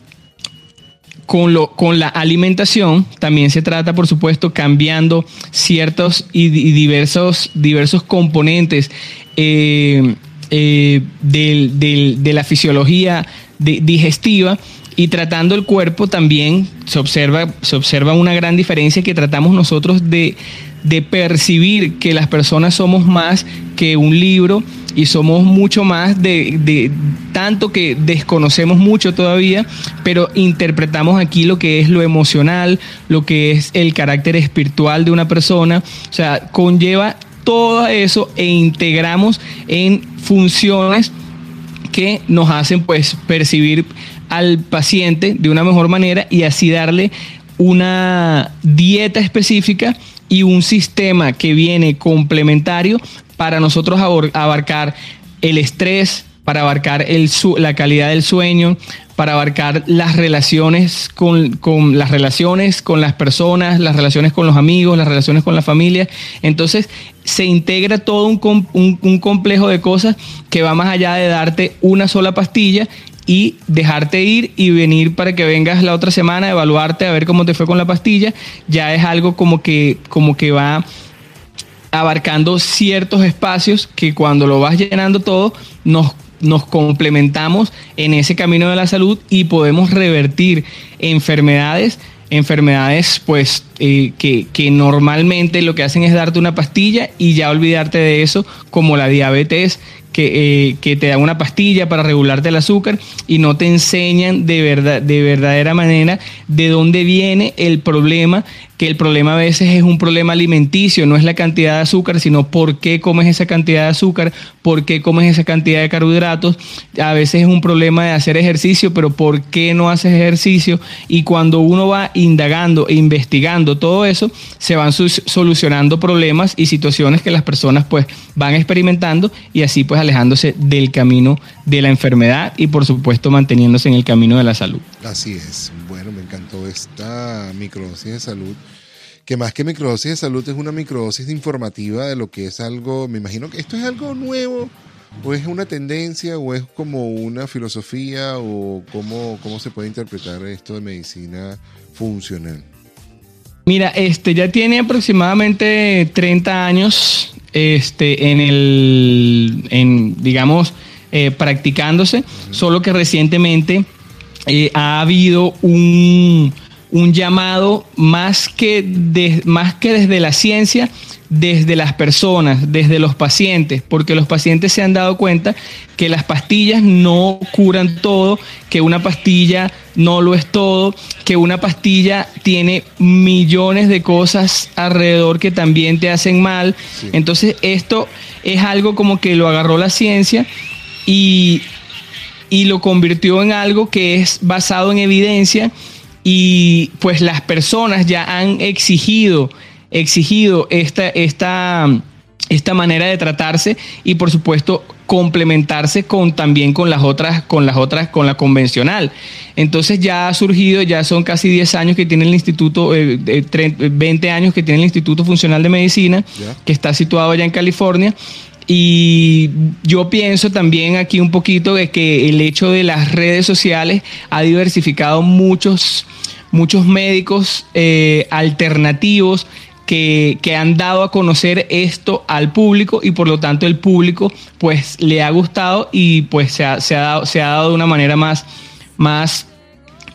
con, lo, con la alimentación también se trata, por supuesto, cambiando ciertos y, diversos, diversos componentes eh, eh, de la fisiología digestiva y tratando el cuerpo también se observa, se observa una gran diferencia que tratamos nosotros de de percibir que las personas somos más que un libro y somos mucho más de, tanto que desconocemos mucho todavía, pero interpretamos aquí lo que es lo emocional, lo que es el carácter espiritual de una persona, o sea, conlleva todo eso e integramos en funciones que nos hacen pues percibir al paciente de una mejor manera y así darle una dieta específica y un sistema que viene complementario para nosotros abarcar el estrés, para abarcar la calidad del sueño, para abarcar las relaciones con, las relaciones con las personas, las relaciones con los amigos, las relaciones con la familia. Entonces se integra todo un complejo de cosas que va más allá de darte una sola pastilla y dejarte ir y venir para que vengas la otra semana evaluarte a ver cómo te fue con la pastilla, ya es algo como que, como que va abarcando ciertos espacios que cuando lo vas llenando todo nos, nos complementamos en ese camino de la salud y podemos revertir enfermedades enfermedades pues eh, que, que, normalmente lo que hacen es darte una pastilla y ya olvidarte de eso, como la diabetes que, eh, que, te dan una pastilla para regularte el azúcar y no te enseñan de, verdad, de verdadera manera de dónde viene el problema, que el problema a veces es un problema alimenticio, no es la cantidad de azúcar, sino por qué comes esa cantidad de azúcar, por qué comes esa cantidad de carbohidratos. A veces es un problema de hacer ejercicio, pero por qué no haces ejercicio. Y cuando uno va indagando e investigando todo eso, se van solucionando problemas y situaciones que las personas pues van experimentando y así pues alejándose del camino de la enfermedad y por supuesto manteniéndose en el camino de la salud. Así es. Bueno, me encantó esta microdosis de salud que más que microdosis de salud es una microdosis informativa de lo que es algo, me imagino que esto es algo nuevo, o es una tendencia, o es como una filosofía, o cómo, cómo se puede interpretar esto de medicina funcional. Mira, este ya tiene aproximadamente 30 años este, en el, en, digamos, eh, practicándose, solo que recientemente eh, ha habido un, un llamado más que, más que desde la ciencia, desde las personas, desde los pacientes, porque los pacientes se han dado cuenta que las pastillas no curan todo, que una pastilla no lo es todo, que una pastilla tiene millones de cosas alrededor que también te hacen mal. Entonces esto es algo como que lo agarró la ciencia y, y lo convirtió en algo que es basado en evidencia y pues las personas ya han exigido, exigido esta, esta, esta manera de tratarse y por supuesto complementarse con también con las otras, con las otras, con la convencional. Entonces ya ha surgido, ya son casi 10 años que tiene el Instituto, 20 eh, años que tiene el Instituto Funcional de Medicina, que está situado allá en California. Y yo pienso también aquí un poquito de que el hecho de las redes sociales ha diversificado muchos, muchos médicos eh, alternativos que, han dado a conocer esto al público y por lo tanto el público pues le ha gustado y pues se ha, dado, se ha dado de una manera más, más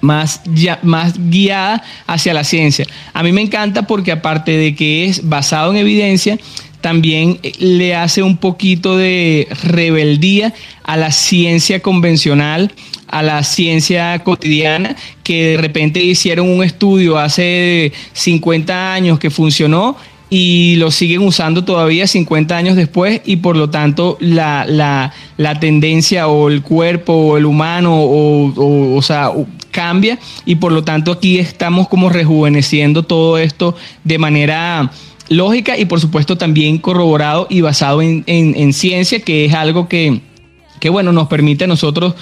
más, más guiada hacia la ciencia. A mí me encanta porque aparte de que es basado en evidencia, también le hace un poquito de rebeldía a la ciencia convencional, a la ciencia cotidiana, que de repente hicieron un estudio hace 50 años que funcionó y lo siguen usando todavía 50 años después y por lo tanto la, la, tendencia o el cuerpo o el humano o, o, sea, cambia y por lo tanto aquí estamos como rejuveneciendo todo esto de manera lógica y por supuesto también corroborado y basado en, en, ciencia, que es algo que, que, bueno, nos permite a nosotros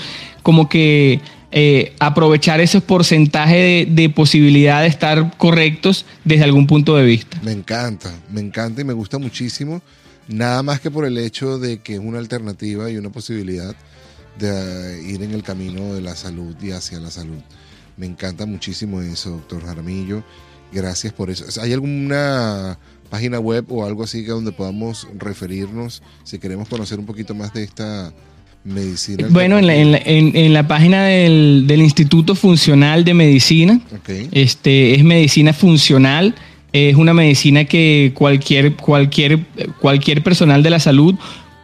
como que eh, aprovechar ese porcentaje de, de, posibilidad de estar correctos desde algún punto de vista. Me encanta, me encanta y me gusta muchísimo, nada más que por el hecho de que es una alternativa y una posibilidad de ir en el camino de la salud y hacia la salud. Me encanta muchísimo eso, doctor Jaramillo. Gracias por eso. ¿Hay alguna página web o algo así que donde podamos referirnos si queremos conocer un poquito más de esta medicina? Bueno, en la, en la, página del, Instituto Funcional de Medicina, este, es medicina funcional, es una medicina que cualquier, cualquier, cualquier personal de la salud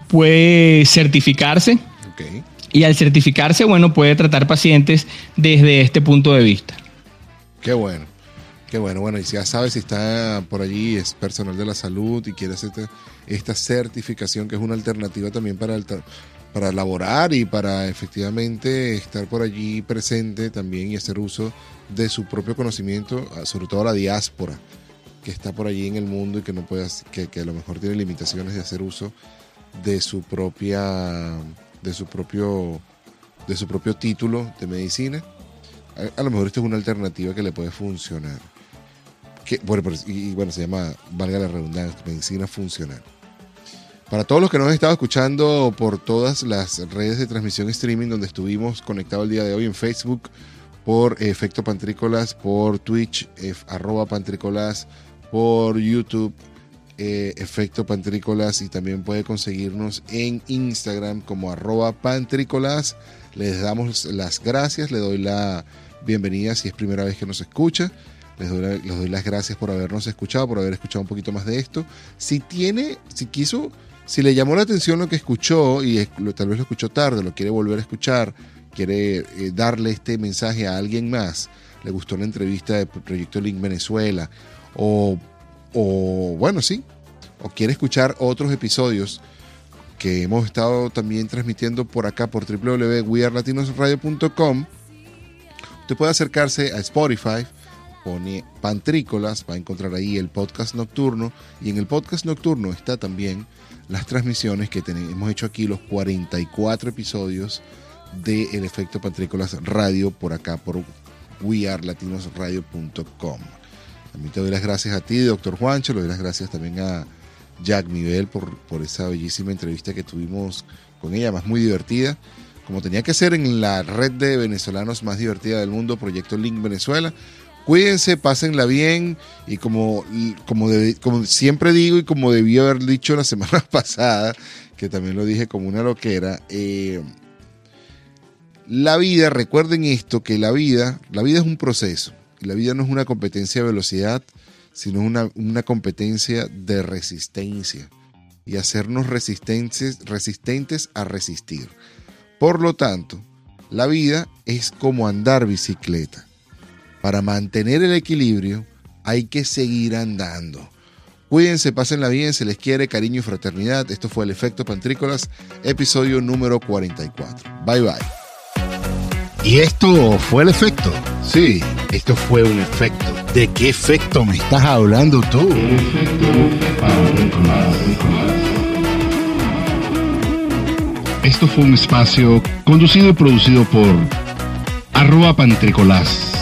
puede certificarse. Y al certificarse, bueno, puede tratar pacientes desde este punto de vista. Qué bueno. Qué bueno, bueno, y si ya sabes si está por allí, es personal de la salud y quiere hacer esta certificación que es una alternativa también para, para laborar y para efectivamente estar por allí presente también y hacer uso de su propio conocimiento, ah, sobre todo la diáspora que está por allí en el mundo y que no puede, que, que a lo mejor tiene limitaciones de hacer uso de su propia, de su propio, de su propio título de medicina. a lo mejor esto es una alternativa que le puede funcionar bueno, y bueno, se llama, valga la redundancia, medicina funcional. Para todos los que nos han estado escuchando por todas las redes de transmisión streaming donde estuvimos conectados el día de hoy en Facebook, por Efecto Pantrícolas, por Twitch, arroba Pantrícolas, por YouTube, eh, Efecto Pantrícolas y también puede conseguirnos en Instagram como arroba Pantrícolas. Les damos las gracias, le doy la bienvenida si es primera vez que nos escucha Les doy, les doy, las gracias por habernos escuchado, por haber escuchado un poquito más de esto. Si tiene, si quiso, si le llamó la atención lo que escuchó y tal vez lo escuchó tarde, lo quiere volver a escuchar, quiere eh, darle este mensaje a alguien más, le gustó la entrevista de Proyecto Link Venezuela, o, bueno, sí, o quiere escuchar otros episodios que hemos estado también transmitiendo por acá por www.wearlatinosradio.com, usted puede acercarse a Spotify, pone Pantrícolas, va a encontrar ahí el podcast nocturno y en el podcast nocturno está también las transmisiones que hemos hecho aquí, los 44 episodios de El Efecto Pantrícolas Radio por acá, por wearlatinosradio.com. También te doy las gracias a ti, doctor Juancho, le doy las gracias también a Jack Nivel por, por esa bellísima entrevista que tuvimos con ella, más muy divertida, como tenía que ser en la red de venezolanos más divertida del mundo, Proyecto Link Venezuela. Cuídense, pásenla bien y como, como, como siempre digo y como debí haber dicho la semana pasada, que también lo dije como una loquera, eh, la vida, recuerden esto, que la vida, la vida es un proceso. La vida no es una competencia de velocidad, sino una, una competencia de resistencia. Y hacernos resistentes, resistentes a resistir. Por lo tanto, la vida es como andar bicicleta. Para mantener el equilibrio hay que seguir andando. Cuídense, pásenla bien, se les quiere, cariño y fraternidad. Esto fue el Efecto Pantrícolas, episodio número 44. Bye bye. Y esto fue el efecto. Sí, esto fue un efecto. ¿De qué efecto me estás hablando tú? Esto fue un espacio conducido y producido por arroba pantricolás